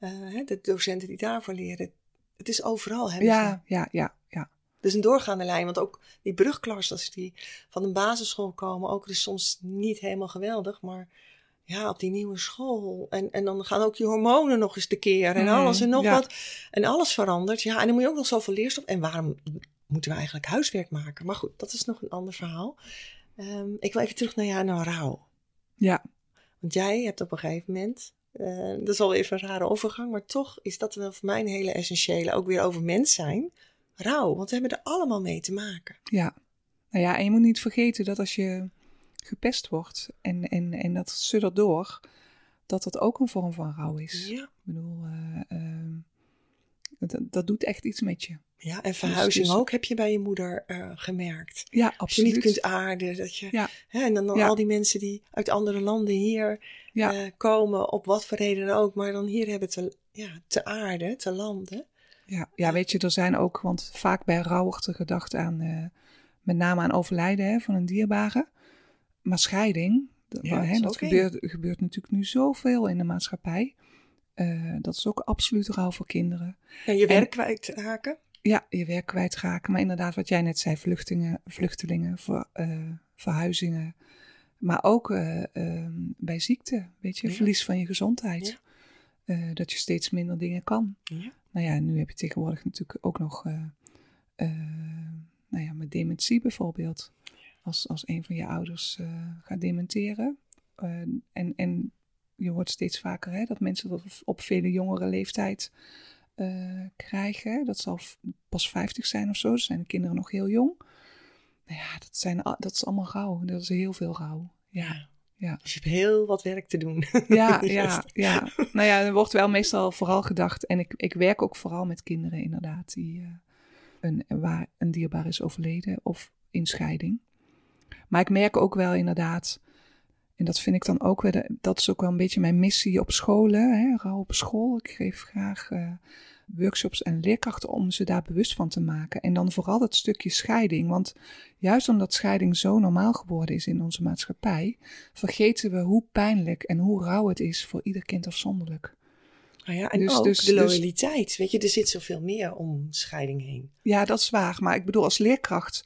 Uh, hè, de docenten die daarvoor leren. Het is overal. Hè, ja, ja, ja, ja. Is een doorgaande lijn, want ook die brugklas, als die van een basisschool komen, ook is soms niet helemaal geweldig, maar ja, op die nieuwe school. En, en dan gaan ook je hormonen nog eens tekeer en alles en nog ja. wat. En alles verandert. Ja, en dan moet je ook nog zoveel leerstof. En waarom moeten we eigenlijk huiswerk maken? Maar goed, dat is nog een ander verhaal. Um, ik wil even terug naar jou, naar rouw. Ja. Want jij hebt op een gegeven moment, uh, dat is al even een rare overgang, maar toch is dat wel voor mij een hele essentiële, ook weer over mens zijn, rouw. Want we hebben er allemaal mee te maken. Ja. Nou ja, en je moet niet vergeten dat als je gepest wordt en, en, en dat suddert door, dat dat ook een vorm van rouw is. Ja. Ik bedoel, uh, uh, dat, dat doet echt iets met je. Ja, en verhuizing dus, dus, ook heb je bij je moeder uh, gemerkt. Ja, absoluut. Als je niet kunt aarden. Dat je, ja. hè, en dan, dan ja. al die mensen die uit andere landen hier ja. uh, komen, op wat voor reden dan ook, maar dan hier hebben te, ja, te aarden, te landen. Ja, ja, weet je, er zijn ook, want vaak bij rouw wordt er gedacht aan, met name aan overlijden hè, van een dierbare. Maar scheiding, ja, hè, dat gebeurt, gebeurt natuurlijk nu zoveel in de maatschappij. Uh, dat is ook absoluut rouw voor kinderen. Ja, je werk kwijtraken. Ja, je werk kwijtraken. Maar inderdaad, wat jij net zei, vluchtingen, vluchtelingen, ver, uh, verhuizingen. Maar ook uh, bij ziekte, weet je, ja. verlies van je gezondheid. Ja. dat je steeds minder dingen kan. Nou ja, nu heb je tegenwoordig natuurlijk ook nog, nou ja, met dementie bijvoorbeeld. Als, als een van je ouders uh, gaat dementeren. Uh, en, en je hoort steeds vaker hè, dat mensen dat op vele jongere leeftijd uh, krijgen. Dat zal pas 50 zijn of zo. Dus zijn de kinderen nog heel jong. Nou ja, dat, zijn, dat is allemaal rouw. Dat is heel veel rouw. Ja. ja. Dus je hebt heel wat werk te doen. Ja, ja, ja. Nou ja, er wordt wel meestal vooral gedacht. En ik, ik werk ook vooral met kinderen inderdaad. Die, een, waar een dierbaar is overleden of in scheiding. Maar ik merk ook wel inderdaad, en dat vind ik dan ook wel, dat is ook wel een beetje mijn missie op scholen, hè, rouw op school. Ik geef graag uh, workshops en leerkrachten om ze daar bewust van te maken. En dan vooral dat stukje scheiding, want juist omdat scheiding zo normaal geworden is in onze maatschappij, vergeten we hoe pijnlijk en hoe rauw het is voor ieder kind afzonderlijk. Nou ja, en dus, ook dus, de loyaliteit, dus, weet je, er zit zoveel meer om scheiding heen. Ja, dat is waar, maar ik bedoel als leerkracht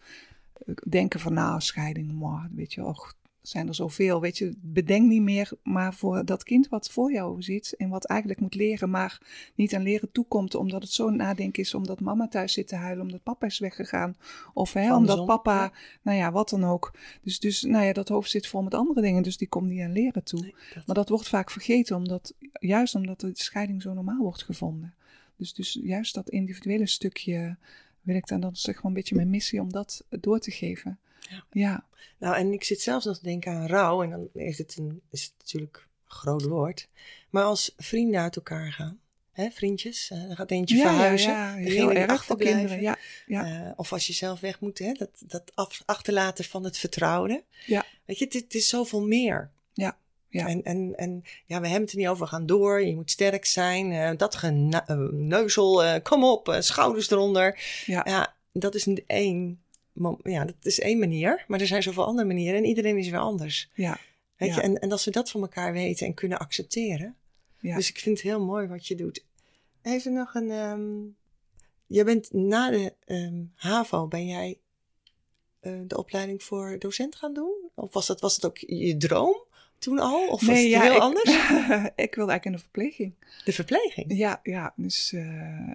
denken van nou, scheiding, maar weet je, och, zijn er zoveel. Weet je, bedenk niet meer maar voor dat kind wat voor jou zit en wat eigenlijk moet leren, maar niet aan leren toekomt omdat het zo nadenken is, omdat mama thuis zit te huilen, omdat papa is weggegaan. Of hè, omdat papa, ja. nou ja, wat dan ook. Dus, dus nou ja, dat hoofd zit vol met andere dingen, dus die komt niet aan leren toe. Nee, dat... Maar dat wordt vaak vergeten, omdat, juist omdat de scheiding zo normaal wordt gevonden. Dus, dus juist dat individuele stukje wil ik dan, dan zeg maar een beetje mijn missie om dat door te geven. Ja. ja. Nou, en ik zit zelfs nog te denken aan rouw. En dan is het, een, is het natuurlijk een groot woord. Maar als vrienden uit elkaar gaan. Hè, vriendjes, uh, dan gaat eentje ja, verhuizen. Ja, ja, heel erg voor kinderen. Ja, ja. Uh, of als je zelf weg moet, hè, dat, dat af, achterlaten van het vertrouwde. Ja. Weet je, het, het is zoveel meer. Ja. Ja. En, en, en ja, we hebben het er niet over, gaan door. Je moet sterk zijn. Uh, dat geneuzel, uh, kom op, uh, schouders eronder. Ja. ja, dat is één, ja, dat is één manier. Maar er zijn zoveel andere manieren en iedereen is weer anders. Ja. Weet ja. je? En, en als we dat van elkaar weten en kunnen accepteren. Ja. Dus ik vind het heel mooi wat je doet. Even nog een... Um, je bent na de um, HAVO, ben jij de opleiding voor docent gaan doen? Of was dat, was het ook je droom? Toen al? Of was het heel ik, anders? ik wilde eigenlijk in de verpleging. De verpleging? Ja, ja. Dus uh,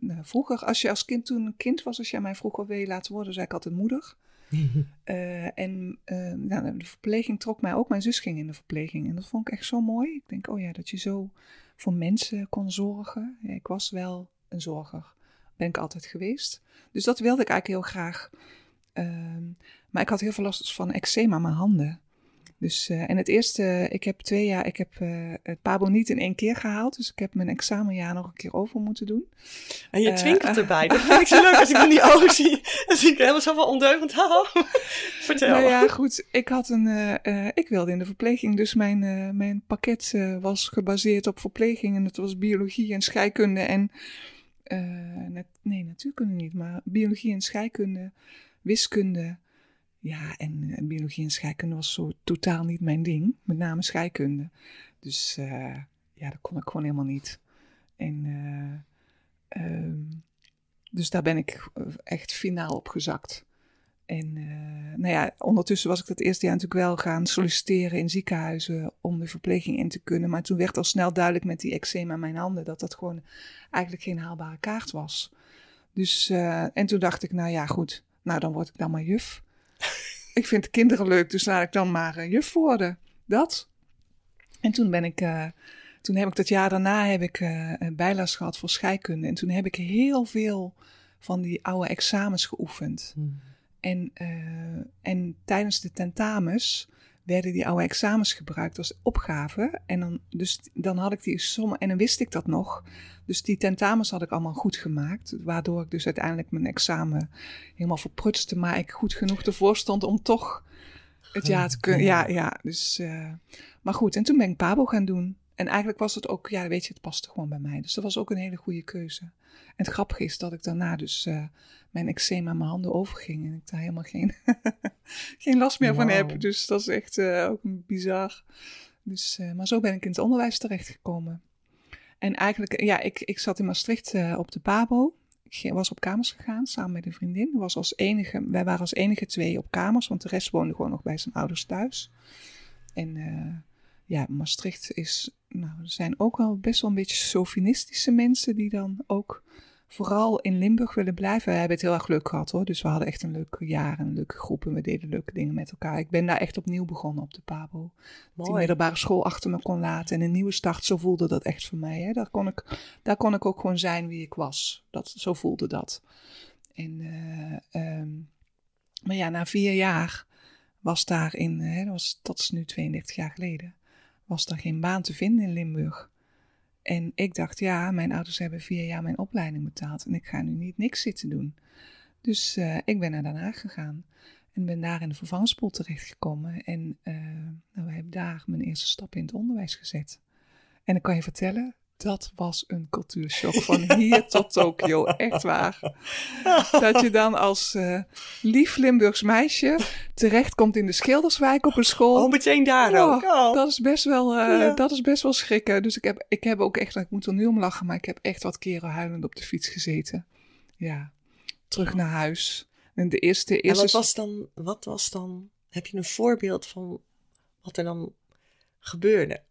uh, vroeger, als je als kind toen een kind was, als jij mij vroeg wat wil je laten worden, zei ik altijd moeder. uh, en nou, de verpleging trok mij ook. Mijn zus ging in de verpleging. En dat vond ik echt zo mooi. Ik denk, oh ja, dat je zo voor mensen kon zorgen. Ja, ik was wel een zorger. Ben ik altijd geweest. Dus dat wilde ik eigenlijk heel graag. Ehm, maar ik had heel veel last van eczeem aan mijn handen. Dus, uh, en het eerste, ik heb twee jaar, ik heb uh, het Pabo niet in één keer gehaald. Dus ik heb mijn examenjaar nog een keer over moeten doen. En je twinkelt uh, erbij. Dat vind ik zo leuk als ik van die ogen zie. Dan zie ik helemaal zo van ondeugend. Vertel. Nou ja, goed. Ik had een, ik wilde in de verpleging. Dus mijn, mijn pakket was gebaseerd op verpleging. En het was biologie en scheikunde en, net, nee natuurkunde niet, maar biologie en scheikunde, wiskunde. Ja, en, en, biologie en scheikunde was zo totaal niet mijn ding. Met name scheikunde. Dus uh, ja, dat kon ik gewoon helemaal niet. En uh, um, dus daar ben ik echt finaal op gezakt. En nou ja, ondertussen was ik dat eerste jaar natuurlijk wel gaan solliciteren in ziekenhuizen om de verpleging in te kunnen. Maar toen werd al snel duidelijk met die eczeem aan mijn handen dat dat gewoon eigenlijk geen haalbare kaart was. Dus, en toen dacht ik, nou ja, goed, nou dan word ik dan maar juf ik vind kinderen leuk, dus laat ik dan maar uh, juf worden. Dat. En toen ben ik, uh, toen heb ik dat jaar daarna heb ik uh, bijles gehad voor scheikunde. En toen heb ik heel veel van die oude examens geoefend. Hmm. En, en tijdens de tentamens werden die oude examens gebruikt als opgave. En dan, dus, dan had ik die sommen en dan wist ik dat nog. Dus die tentamens had ik allemaal goed gemaakt. Waardoor ik dus uiteindelijk mijn examen helemaal verprutste. Maar ik goed genoeg ervoor stond om toch het jaar te kunnen. Ja, ja. Dus, uh, maar goed, en toen ben ik Pabo gaan doen. En eigenlijk was het ook, ja, weet je, het paste gewoon bij mij. Dus dat was ook een hele goede keuze. En het grappige is dat ik daarna dus uh, mijn eczeem aan mijn handen overging. En ik daar helemaal geen, geen last meer wow. van heb. Dus dat is echt uh, ook bizar. Dus, uh, maar zo ben ik in het onderwijs terechtgekomen. En eigenlijk, ja, ik, ik zat in Maastricht op de Pabo. Ik was op kamers gegaan samen met een vriendin. Was als enige, wij waren als enige twee op kamers, want de rest woonde gewoon nog bij zijn ouders thuis. En ja, Maastricht is, nou, er zijn ook wel best wel een beetje sofinistische mensen die dan ook vooral in Limburg willen blijven. We hebben het heel erg leuk gehad hoor. Dus we hadden echt een leuk jaar en een leuke groep en we deden leuke dingen met elkaar. Ik ben daar echt opnieuw begonnen op de Pabo. Die middelbare school achter me kon laten en een nieuwe start. Zo voelde dat echt voor mij. Hè. Daar, kon ik, daar kon ik ook gewoon zijn wie ik was. Dat, zo voelde dat. En, uh, um, maar ja, na vier jaar was daar in, hè, dat, was, dat is nu 32 jaar geleden, was er geen baan te vinden in Limburg. En ik dacht, ja, mijn ouders hebben vier jaar mijn opleiding betaald en ik ga nu niet niks zitten doen. Dus uh, ik ben naar Den Haag gegaan en ben daar in de vervangspool terechtgekomen. En uh, nou, heb daar mijn eerste stap in het onderwijs gezet. En ik kan je vertellen, dat was een cultuurshock van hier tot Tokio. Echt waar. Dat je dan als uh, lief Limburgs meisje terechtkomt in de Schilderswijk op een school. Oh, meteen daar oh, ook. Oh. Dat, is best wel, uh, ja. dat is best wel schrikken. Dus ik heb, ik heb ook echt, ik moet er nu om lachen, maar ik heb echt wat keren huilend op de fiets gezeten. Ja, terug naar huis. En de eerste, eerste... En wat was dan, wat was dan, heb je een voorbeeld van wat er dan gebeurde?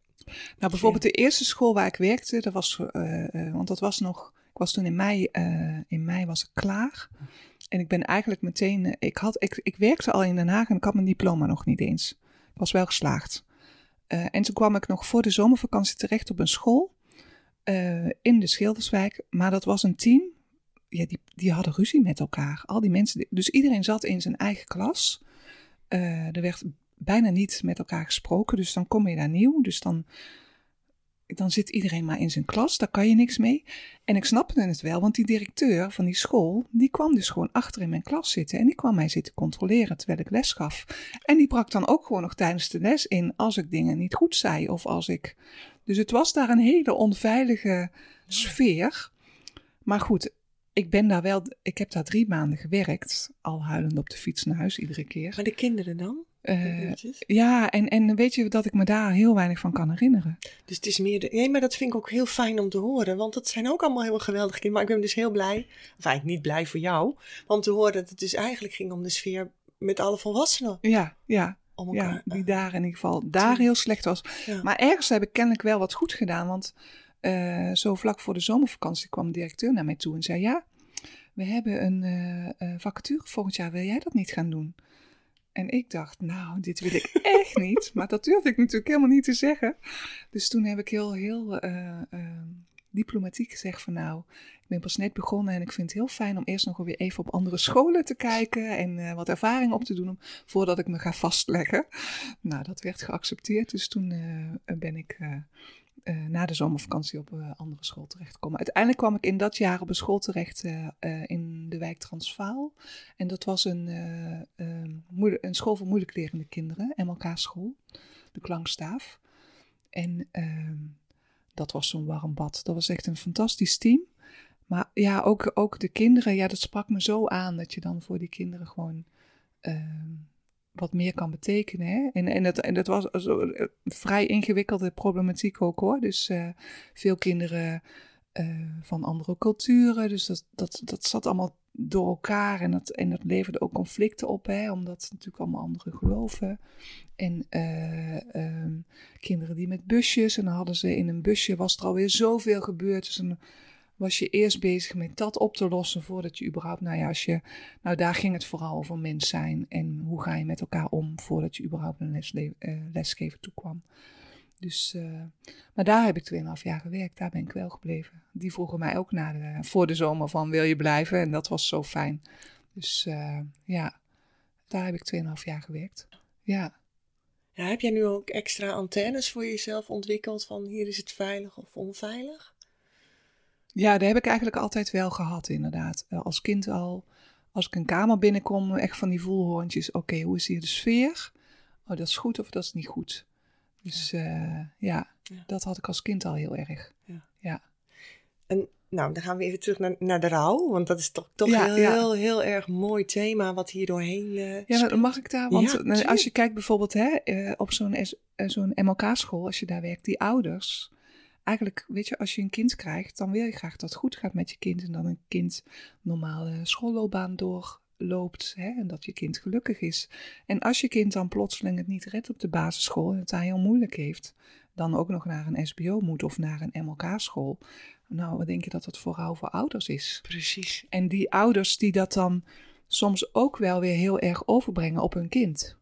Nou, bijvoorbeeld de eerste school waar ik werkte, dat was, uh, uh, want dat was nog, ik was toen in mei, uh, in mei was ik klaar. En ik ben eigenlijk meteen, ik, had, ik, ik werkte al in Den Haag en ik had mijn diploma nog niet eens. Ik was wel geslaagd. en toen kwam ik nog voor de zomervakantie terecht op een school in de Schilderswijk. Maar dat was een team, ja, die, die hadden ruzie met elkaar. Al die mensen, dus iedereen zat in zijn eigen klas. er werd bijna niet met elkaar gesproken. Dus dan kom je daar nieuw. Dus dan, dan zit iedereen maar in zijn klas. Daar kan je niks mee. En ik snapte het wel, want die directeur van die school, die kwam dus gewoon achter in mijn klas zitten. En die kwam mij zitten controleren terwijl ik les gaf. En die brak dan ook gewoon nog tijdens de les in als ik dingen niet goed zei. Of als ik. Dus het was daar een hele onveilige sfeer. Maar goed, ik ben daar wel, ik heb daar drie maanden gewerkt, al huilend op de fiets naar huis iedere keer. Maar de kinderen dan? Uh, ja, en, en weet je dat ik me daar heel weinig van kan herinneren. Dus het is meer. De, nee, maar dat vind ik ook heel fijn om te horen. Want dat zijn ook allemaal heel geweldige kinderen. Maar ik ben dus heel blij. Of eigenlijk niet blij voor jou. Om te horen dat het dus eigenlijk ging om de sfeer met alle volwassenen. Ja, ja. om ja, die daar in ieder geval daar heel slecht was. Ja. Maar ergens heb ik kennelijk wel wat goed gedaan. Want eh, zo vlak voor de zomervakantie kwam de directeur naar mij toe en zei: Ja, we hebben een eh, eh, vacature volgend jaar. Wil jij dat niet gaan doen? En ik dacht, nou, dit wil ik echt niet. Maar dat durfde ik natuurlijk helemaal niet te zeggen. Dus toen heb ik heel, heel eh, eh, diplomatiek gezegd van nou, ik ben pas net begonnen en ik vind het heel fijn om eerst nog weer even op andere scholen te kijken en eh, wat ervaring op te doen om, voordat ik me ga vastleggen. Nou, dat werd geaccepteerd. Dus toen ben ik eh, eh, na de zomervakantie op een andere school terechtgekomen. Uiteindelijk kwam ik in dat jaar op een school terecht eh, eh, in de wijk Transvaal. En dat was een, eh, eh, moeilijk- een school voor moeilijk lerende kinderen, MLK-school, de Klankstaaf. En ehm, dat was zo'n warm bad. Dat was echt een fantastisch team. Maar ja, ook, ook de kinderen, ja, dat sprak me zo aan dat je dan voor die kinderen gewoon ehm, wat meer kan betekenen. Hè? En, en, dat, en dat was zo, eh, vrij ingewikkelde problematiek ook hoor. Dus eh, veel kinderen eh, van andere culturen. Dus dat, dat, dat zat allemaal door elkaar en dat, en dat leverde ook conflicten op, hè, omdat natuurlijk allemaal andere geloven. En eh, ehm, kinderen die met busjes, en dan hadden ze in een busje, was er alweer zoveel gebeurd. Dus dan was je eerst bezig met dat op te lossen voordat je überhaupt, nou ja, als je, nou daar ging het vooral over mens zijn en hoe ga je met elkaar om voordat je überhaupt een lesle- eh, lesgeven toekwam. Dus, eh, maar daar heb ik 2,5 jaar gewerkt, daar ben ik wel gebleven. Die vroegen mij ook na de, voor de zomer van wil je blijven en dat was zo fijn. Dus eh, ja, daar heb ik 2,5 jaar gewerkt. Ja. Ja, heb jij nu ook extra antennes voor jezelf ontwikkeld van hier is het veilig of onveilig? Ja, daar heb ik eigenlijk altijd wel gehad, inderdaad. Eh, Als kind al, als ik een kamer binnenkom, echt van die voelhorntjes. Oké, hoe is hier de sfeer? Oh, dat is goed of dat is niet goed? Dus eh, ja, Ja. dat had ik als kind al heel erg. En nou, dan gaan we even terug naar, naar de rouw, want dat is toch, toch Ja, heel, ja. heel, heel erg mooi thema wat hier doorheen eh Ja, maar mag ik daar? Want Ja, eh, als je kijkt bijvoorbeeld hè, eh, op zo'n eh, zo'n MLK-school, als je daar werkt, die ouders. Eigenlijk, weet je, als je een kind krijgt, dan wil je graag dat het goed gaat met je kind. En dat een kind normale schoolloopbaan doorloopt. Hè, en dat je kind gelukkig is. En als je kind dan plotseling het niet redt op de basisschool en het daar heel moeilijk heeft, dan ook nog naar een SBO moet of naar een MLK-school. Nou, wat denk je dat dat vooral voor ouders is? Precies. En die ouders die dat dan soms ook wel weer heel erg overbrengen op hun kind.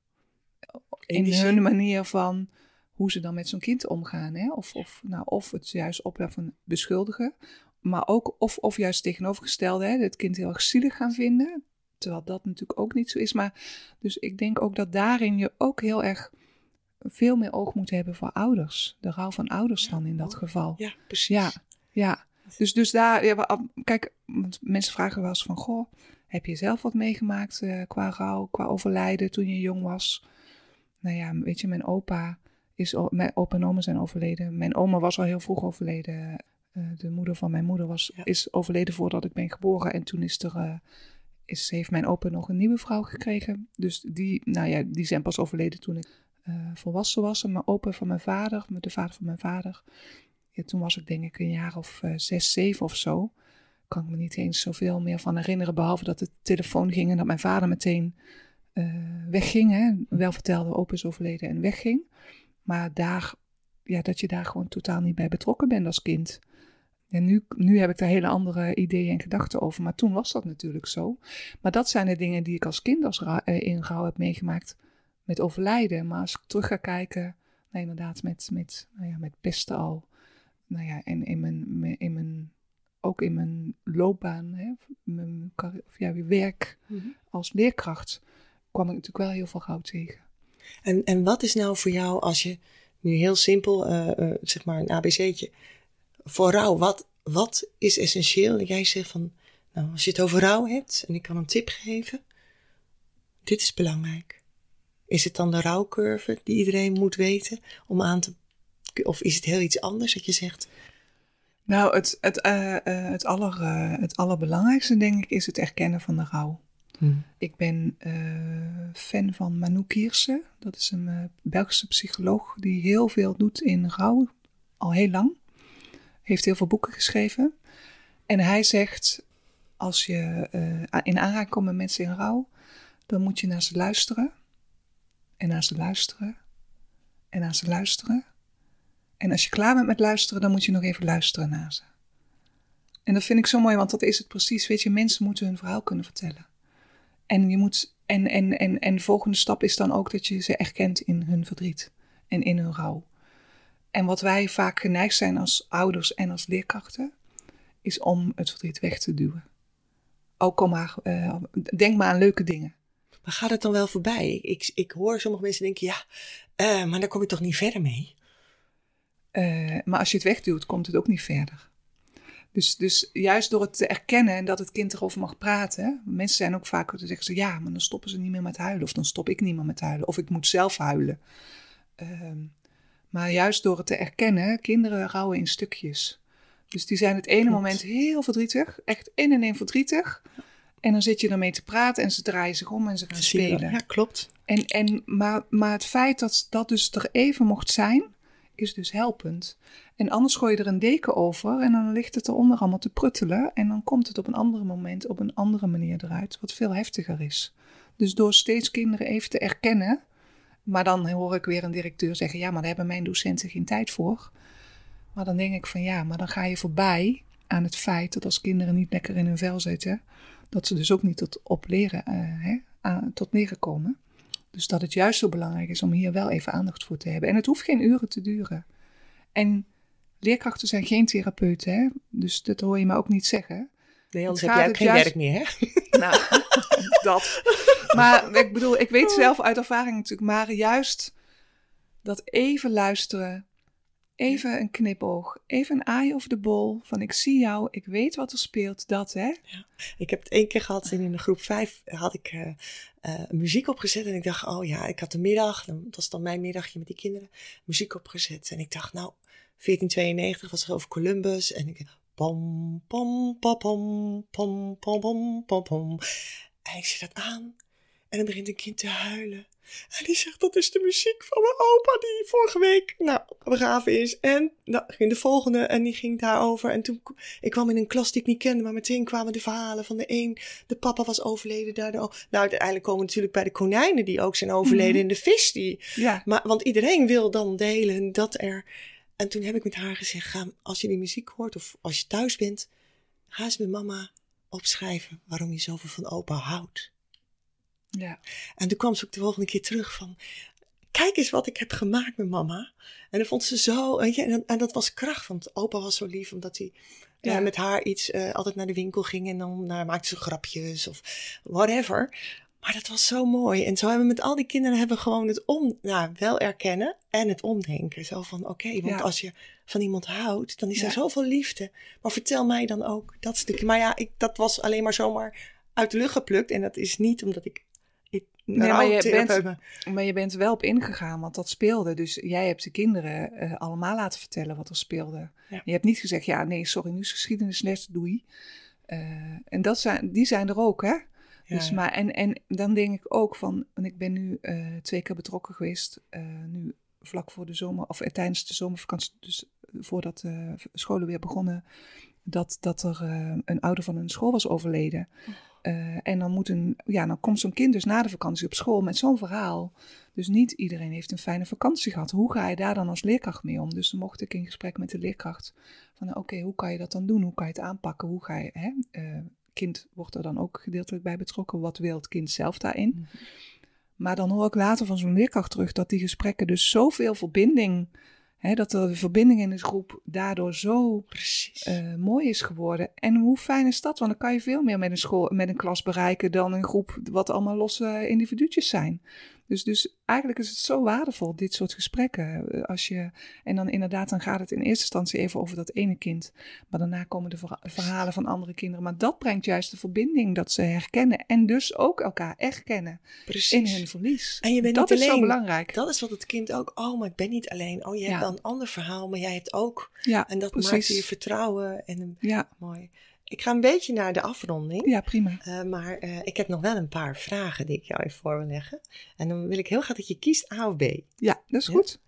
In, hun manier van hoe ze dan met zo'n kind omgaan. Hè? Of, of, nou, of het juist opheffen, beschuldigen. Maar ook, of, of juist tegenovergestelde, hè? het kind heel erg zielig gaan vinden. Terwijl dat natuurlijk ook niet zo is. Maar dus ik denk ook dat daarin je ook heel erg veel meer oog moet hebben voor ouders. De rouw van ouders Ja, dan in dat geval. Ja, precies. Ja, ja. Dus, dus daar, ja, wa- kijk, want mensen vragen wel eens van, goh, heb je zelf wat meegemaakt eh, qua rouw, qua overlijden toen je jong was? Nou ja, weet je, mijn opa is, mijn opa en oma zijn overleden. Mijn oma was al heel vroeg overleden. Eh, de moeder van mijn moeder was, Ja. is overleden voordat ik ben geboren. En toen is er, eh, is, heeft mijn opa nog een nieuwe vrouw gekregen. Dus die, nou ja, die zijn pas overleden toen ik eh, volwassen was. En mijn opa van mijn vader, met de vader van mijn vader, ja, toen was ik denk ik een jaar of zes, zeven of zo. Kan ik me niet eens zoveel meer van herinneren. Behalve dat de telefoon ging en dat mijn vader meteen wegging. Hè. Wel vertelde, opa is overleden en wegging. Maar daar, ja, dat je daar gewoon totaal niet bij betrokken bent als kind. En nu, nu heb ik daar hele andere ideeën en gedachten over. Maar toen was dat natuurlijk zo. Maar dat zijn de dingen die ik als kind als eh, in rouw heb meegemaakt met overlijden. Maar als ik terug ga kijken, nou, inderdaad met, met, nou ja, met pesten al nou ja, en in mijn, in mijn, ook in mijn loopbaan, hè, mijn ja, werk Mhm. als leerkracht, kwam ik natuurlijk wel heel veel goud tegen. En, en wat is nou voor jou, als je nu heel simpel, eh, eh, zeg maar een ABC'tje, voor rouw, wat, wat is essentieel? Jij zegt van, nou, als je het over rouw hebt en ik kan een tip geven, dit is belangrijk. Is het dan de rouwcurve die iedereen moet weten om aan te, of is het heel iets anders dat je zegt, Nou, het, het, eh, het, aller, het allerbelangrijkste denk ik is het erkennen van de rouw. Ik ben eh, fan van Manu Kierse. Dat is een eh, Belgische psycholoog die heel veel doet in rouw, al heel lang. Heeft heel veel boeken geschreven. En hij zegt, als je eh, in aanraking komt met mensen in rouw, dan moet je naar ze luisteren. En naar ze luisteren. En naar ze luisteren. En als je klaar bent met luisteren, dan moet je nog even luisteren naar ze. En dat vind ik zo mooi, want dat is het precies. Weet je, mensen moeten hun verhaal kunnen vertellen. En, je moet, en, en, en, en de volgende stap is dan ook dat je ze erkent in hun verdriet en in hun rouw. En wat wij vaak geneigd zijn als ouders en als leerkrachten, is om het verdriet weg te duwen. Ook kom maar, uh, denk maar aan leuke dingen. Maar gaat het dan wel voorbij? Ik, ik hoor sommige mensen denken, ja, uh, maar daar kom je toch niet verder mee? Uh, maar als je het wegduwt, komt het ook niet verder. Dus, dus juist door het te erkennen en dat het kind erover mag praten. Mensen zijn ook vaak, dan zeggen ze ja, maar dan stoppen ze niet meer met huilen. Of dan stop ik niet meer met huilen. Of ik moet zelf huilen. Ehm, maar juist door het te erkennen, kinderen rouwen in stukjes. Dus die zijn het ene moment heel verdrietig, echt in en in verdrietig. En dan zit je ermee te praten en ze draaien zich om en ze gaan spelen. Ja, klopt. En, en, maar, maar het feit dat dat dus er even mocht zijn, is dus helpend. En anders gooi je er een deken over en dan ligt het eronder allemaal te pruttelen. En dan komt het op een ander moment op een andere manier eruit, wat veel heftiger is. Dus door steeds kinderen even te erkennen. Maar dan hoor ik weer een directeur zeggen: ja, maar daar hebben mijn docenten geen tijd voor. Maar dan denk ik van ja, maar dan ga je voorbij aan het feit dat als kinderen niet lekker in hun vel zitten, dat ze dus ook niet tot op leren, uh, hè, tot leren komen. Dus dat het juist zo belangrijk is om hier wel even aandacht voor te hebben. En het hoeft geen uren te duren. En leerkrachten zijn geen therapeuten, hè? dus dat hoor je me ook niet zeggen. Nee, anders heb jij ook geen werk meer, hè? Nou, dat. Maar ik bedoel, ik weet zelf uit ervaring natuurlijk, maar juist dat even luisteren, even een knipoog, even een aai over de bol van ik zie jou, ik weet wat er speelt, dat hè. Ja. Ik heb het één keer gehad in de groep 5 had ik uh, uh, muziek opgezet en ik dacht, oh ja, ik had de middag, dat was dan mijn middagje met die kinderen, muziek opgezet en ik dacht, nou, 1492 was het over Columbus. En ik. Pom, pom, pom, pom, pom, pom, pom, pom. En ik zet dat aan. En dan begint een kind te huilen. En die zegt: Dat is de muziek van mijn opa, die vorige week nou, begraven is. En dan ging de volgende, en die ging daarover. En toen ik kwam in een klas die ik niet kende, maar meteen kwamen de verhalen van de een. De papa was overleden daardoor. Nou, uiteindelijk komen we natuurlijk bij de konijnen die ook zijn overleden. Mhm. En de vis die. Ja. Maar, want iedereen wil dan delen dat er en toen heb ik met haar gezegd, ga, als je die muziek hoort of als je thuis bent, ga eens met mama opschrijven waarom je zoveel van opa houdt. Ja. En toen kwam ze ook de volgende keer terug van, kijk eens wat ik heb gemaakt met mama. En dat vond ze zo, en, en dat was kracht, want opa was zo lief, omdat hij ja. met haar iets uh, altijd naar de winkel ging en dan nou, maakte ze grapjes of whatever. Maar dat was zo mooi. En zo hebben we met al die kinderen hebben gewoon het om, nou, wel erkennen en het omdenken. Zo van, oké, want als je van iemand houdt, dan is er zoveel liefde. Maar vertel mij dan ook dat stukje. Maar ja, ik, dat was alleen maar zomaar uit de lucht geplukt. En dat is niet omdat ik Nee, maar je, bent, maar je bent wel op ingegaan, want dat speelde. Dus jij hebt de kinderen uh, allemaal laten vertellen wat er speelde. Je hebt niet gezegd, ja, nee, sorry, nu is geschiedenisles, doei. Uh, en dat zijn, die zijn er ook, hè? Dus, maar, en, en dan denk ik ook van, en ik ben nu uh, twee keer betrokken geweest, nu vlak voor de zomer, of tijdens de zomervakantie, dus voordat de scholen weer begonnen, dat, dat er een ouder van een school was overleden. Oh. Uh, en dan, moet een, ja, dan komt zo'n kind dus na de vakantie op school met zo'n verhaal. Dus niet iedereen heeft een fijne vakantie gehad. Hoe ga je daar dan als leerkracht mee om? Dus dan mocht ik in gesprek met de leerkracht van oké, hoe kan je dat dan doen? Hoe kan je het aanpakken? Hoe ga je, hè? Uh, kind wordt er dan ook gedeeltelijk bij betrokken. Wat wil het kind zelf daarin? Mhm. Maar dan hoor ik later van zo'n leerkracht terug dat die gesprekken dus zoveel verbinding dat de verbinding in de groep daardoor zo uh, mooi is geworden. En hoe fijn is dat? Want dan kan je veel meer met een, school, met een klas bereiken dan een groep wat allemaal losse individuutjes zijn. Dus, dus eigenlijk is het zo waardevol, dit soort gesprekken. Eh, als je, en dan inderdaad, dan gaat het in eerste instantie even over dat ene kind. Maar daarna komen de verhalen van andere kinderen. Maar dat brengt juist de verbinding dat ze herkennen. En dus ook elkaar erkennen Precies. in hun verlies. En je bent dat niet is alleen. zo belangrijk. Dat is wat het kind ook, oh, maar ik ben niet alleen. Oh, je hebt wel een ander verhaal, maar jij hebt ook. Ja, en dat precies. maakt je vertrouwen. En een, ja. mooi. Ik ga een beetje naar de afronding. Ja, prima. Uh, maar uh, ik heb nog wel een paar vragen die ik jou even voor wil leggen. En dan wil ik heel graag dat je kiest A of B. Ja, dat is ja? goed.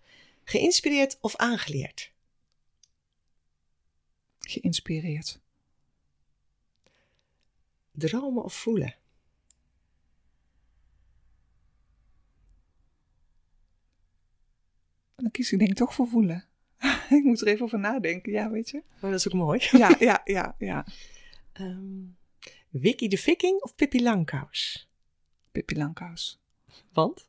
Geïnspireerd of aangeleerd? Geïnspireerd. Dromen of voelen? dan kies ik denk ik toch voor voelen. ik moet er even over nadenken, ja, weet je. Maar dat is ook mooi. Ja, ja, ja, ja. Ehm, Wiki de Viking of Pippi Langkous? Pippi Langkous. Want?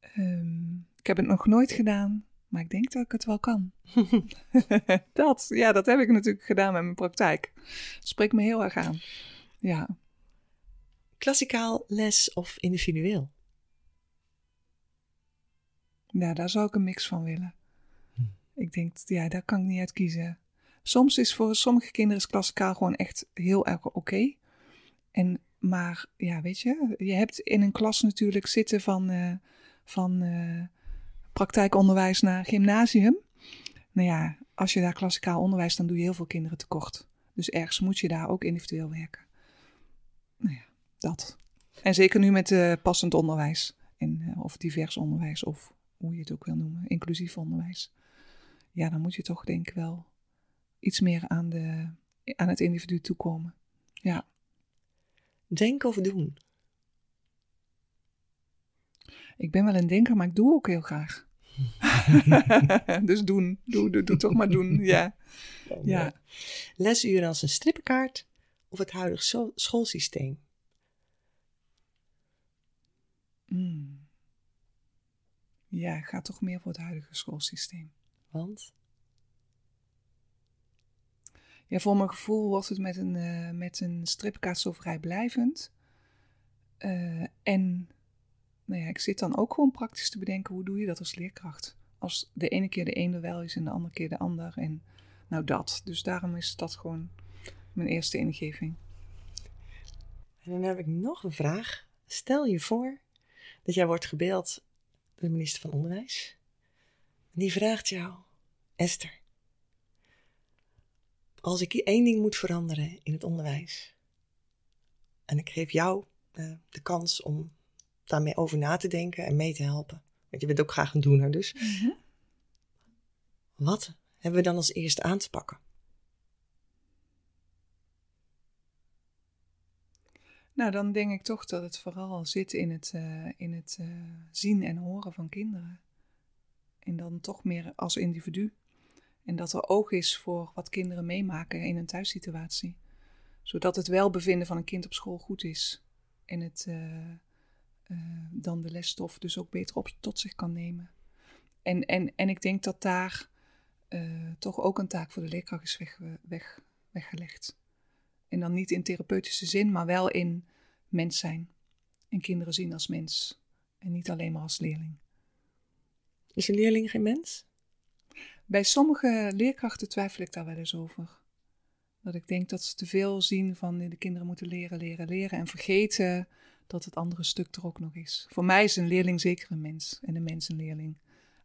Ehm, ik heb het nog nooit gedaan, maar ik denk dat ik het wel kan. dat, ja, dat heb ik natuurlijk gedaan met mijn praktijk. Dat spreekt me heel erg aan. Ja. Klassikaal les of individueel? Ja, daar zou ik een mix van willen. Ik denk, ja, daar kan ik niet uit kiezen. Soms is voor sommige kinderen is klassikaal gewoon echt heel erg oké. En maar ja, weet je, je hebt in een klas natuurlijk zitten van, eh, van eh, praktijkonderwijs naar gymnasium. Nou ja, als je daar klassikaal onderwijs, dan doe je heel veel kinderen tekort. Dus ergens moet je daar ook individueel werken. Nou ja, dat. En zeker nu met uh, passend onderwijs. En, of divers onderwijs, of hoe je het ook wil noemen, inclusief onderwijs. Ja, dan moet je toch denk ik wel iets meer aan, de, aan het individu toekomen. Ja. Denken of doen? Ik ben wel een denker, maar ik doe ook heel graag. dus doen. Doe, doe, doe toch maar doen. Ja. ja. Lesuren als een strippenkaart of het huidige schoolsysteem? Mm. Ja, ga toch meer voor het huidige schoolsysteem. Want? Ja, voor mijn gevoel wordt het met een, uh, met een stripkaart zo vrijblijvend. Uh, en nou ja, ik zit dan ook gewoon praktisch te bedenken, hoe doe je dat als leerkracht? Als de ene keer de ene wel is en de andere keer de ander. En nou dat. Dus daarom is dat gewoon mijn eerste ingeving. En dan heb ik nog een vraag. Stel je voor dat jij wordt gebeld door de minister van Onderwijs. En die vraagt jou, Esther, als ik één ding moet veranderen in het onderwijs, en ik geef jou uh, de kans om daarmee over na te denken en mee te helpen. Want je bent ook graag een doener, dus. Mm -hmm. Wat hebben we dan als eerste aan te pakken? Nou, dan denk ik toch dat het vooral zit in het, uh, in het uh, zien en horen van kinderen. En dan toch meer als individu. En dat er oog is voor wat kinderen meemaken in een thuissituatie. Zodat het welbevinden van een kind op school goed is. En het uh, dan de lesstof dus ook beter op tot zich kan nemen. En, en, en ik denk dat daar toch ook een taak voor de leerkracht is weg, weggelegd. En dan niet in therapeutische zin, maar wel in mens zijn. En kinderen zien als mens. En niet alleen maar als leerling. Is een leerling geen mens? Bij sommige leerkrachten twijfel ik daar wel eens over. Dat ik denk dat ze te veel zien van de kinderen moeten leren, leren, leren. En vergeten dat het andere stuk er ook nog is. Voor mij is een leerling zeker een mens. En een mens een leerling.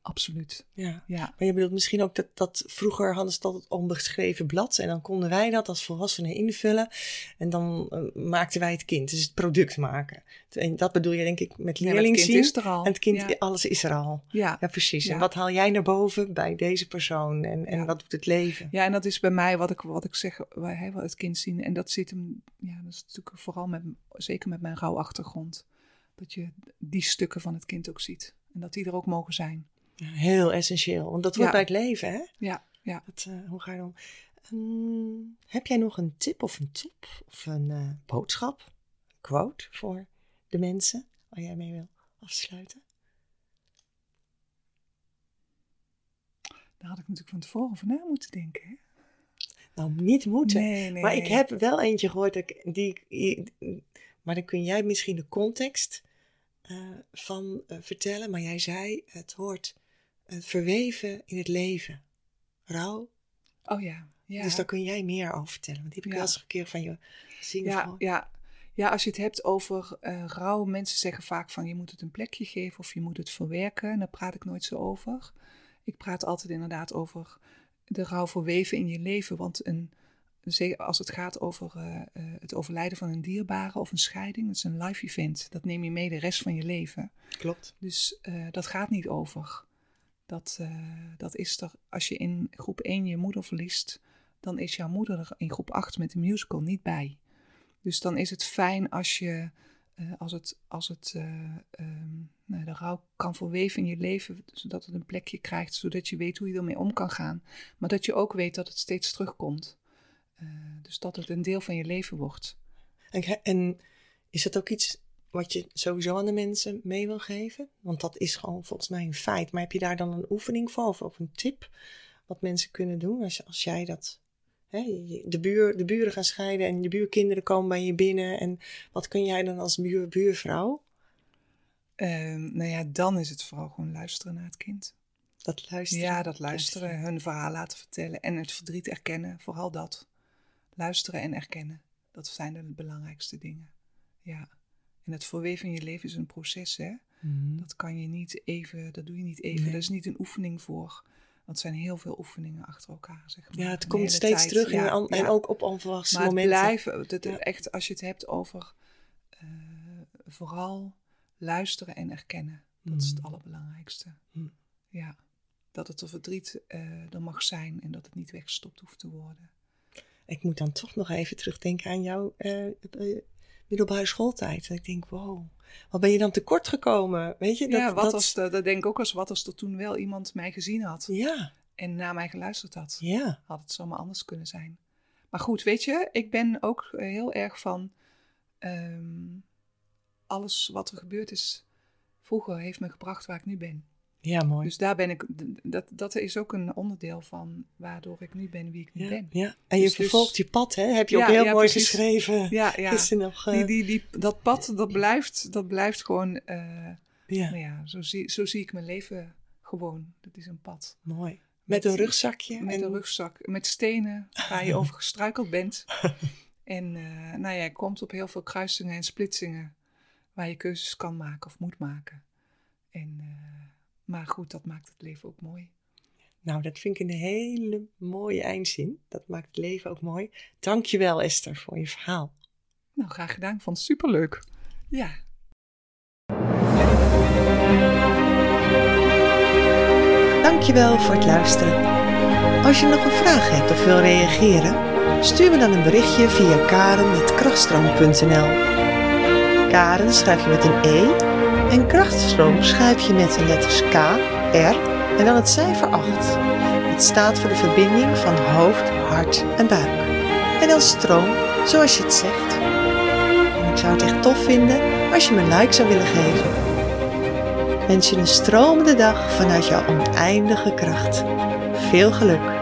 Absoluut. Ja. ja. Maar je bedoelt misschien ook dat, dat vroeger hadden ze dat het onbeschreven blad. En dan konden wij dat als volwassenen invullen. En dan uh, maakten wij het kind. Dus het product maken. En dat bedoel je denk ik met leerling ja, zien. is er al. En het kind, alles is er al. Ja, ja precies. En wat haal jij naar boven bij deze persoon? En, en wat doet het leven? Ja, en dat is bij mij wat ik, wat ik zeg, wij hebben het kind zien. En dat zit hem, ja, dat is natuurlijk vooral met, zeker met mijn rouwachtergrond. Dat je die stukken van het kind ook ziet. En dat die er ook mogen zijn. Heel essentieel, want dat hoort bij het leven, hè? Ja, ja. Dat, eh, hoe ga je dan? Ehm, heb jij nog een tip of een tip of een eh, boodschap, een quote voor de mensen waar jij mee wil afsluiten? Daar had ik natuurlijk van tevoren over na moeten denken. Hè? Nou, niet moeten. Nee, nee. Maar ik heb wel eentje gehoord, dat ik- die, die- maar dan kun jij misschien de context eh, van vertellen. Maar jij zei, het hoort verweven in het leven. Rouw. Oh ja. ja. Dus daar kun jij meer over vertellen. Want die heb ik Ja. wel eens een keer van je gezien. Ja, ja. ja, als je het hebt over eh rouw, mensen zeggen vaak van je moet het een plekje geven of je moet het verwerken. En daar praat ik nooit zo over. Ik praat altijd inderdaad over de rouw verweven in je leven. Want een, als het gaat over eh, eh, het overlijden van een dierbare of een scheiding, dat is een life event. Dat neem je mee de rest van je leven. Klopt. Dus eh, dat gaat niet over. Dat, eh, dat is er, als je in groep 1 je moeder verliest, dan is jouw moeder er in groep 8 met de musical niet bij. Dus dan is het fijn als je eh, als het, als het eh, ehm, nou, de rouw kan verweven in je leven, zodat het een plekje krijgt, zodat je weet hoe je ermee om kan gaan. Maar dat je ook weet dat het steeds terugkomt. Dus dat het een deel van je leven wordt. En, en is dat ook iets wat je sowieso aan de mensen mee wil geven? Want dat is gewoon volgens mij een feit. Maar heb je daar dan een oefening voor of, of een tip wat mensen kunnen doen als, als jij dat de, buur, de buren gaan scheiden en je buurkinderen komen bij je binnen. En wat kun jij dan als buur, buurvrouw? Uh, nou ja, dan is het vooral gewoon luisteren naar het kind. Dat luisteren? Ja, dat luisteren, hun verhaal laten vertellen en het verdriet erkennen. Vooral dat. Luisteren en erkennen. Dat zijn de belangrijkste dingen. Ja. En het verweven in je leven is een proces, hè. Mhm. Dat kan je niet even, dat doe je niet even. Nee. Is niet een oefening voor. Want het zijn heel veel oefeningen achter elkaar, zeg maar. Ja, het komt steeds terug en, ook op onverwachte maar momenten. Maar blijven, het, echt, als je het hebt over uh, vooral luisteren en erkennen. Dat is het mm. allerbelangrijkste. Mm. Ja, dat het er verdriet uh, er mag zijn en dat het niet weggestopt hoeft te worden. Ik moet dan toch nog even terugdenken aan jouw uh, middelbare schooltijd. En ik denk, wow, wat ben je dan tekort gekomen? Weet je, dat, ja, wat dat... als, dat denk ik ook als wat als er toen wel iemand mij gezien had. Ja. En naar mij geluisterd had. Ja. Had het zomaar anders kunnen zijn. Maar goed, weet je, ik ben ook heel erg van um, alles wat er gebeurd is vroeger heeft me gebracht waar ik nu ben. Ja, mooi. Dus daar ben ik, dat, dat is ook een onderdeel van waardoor ik nu ben wie ik nu ben. Ja, en je dus, dus vervolgt je pad, hè? Heb je ook heel mooi geschreven. Ja, ja. Nog, uh... die, die, die, dat pad, dat blijft, dat blijft gewoon, uh, ja. Nou ja, zo zie, zo zie ik mijn leven gewoon. Dat is een pad. Mooi. Met, met een rugzakje? Met en... een rugzak, met stenen waar je over gestruikeld bent. en uh, nou ja, je komt op heel veel kruisingen en splitsingen waar je keuzes kan maken of moet maken. En... Maar goed, dat maakt het leven ook mooi. Nou, dat vind ik een hele mooie eindzin. Dat maakt het leven ook mooi. Dankjewel Esther voor je verhaal. Nou, graag gedaan. Ik vond het superleuk. Ja. Dankjewel voor het luisteren. Als je nog een vraag hebt of wil reageren, stuur me dan een berichtje via karen.krachtstroom.nl Karen schrijf je met een E en krachtstroom schrijf je met de letters K, R en dan het cijfer 8. Het staat voor de verbinding van hoofd, hart en buik. En dan stroom, zoals je het zegt. Ik zou het echt tof vinden als je me een like zou willen geven. wens je een stromende dag vanuit jouw oneindige kracht. Veel geluk!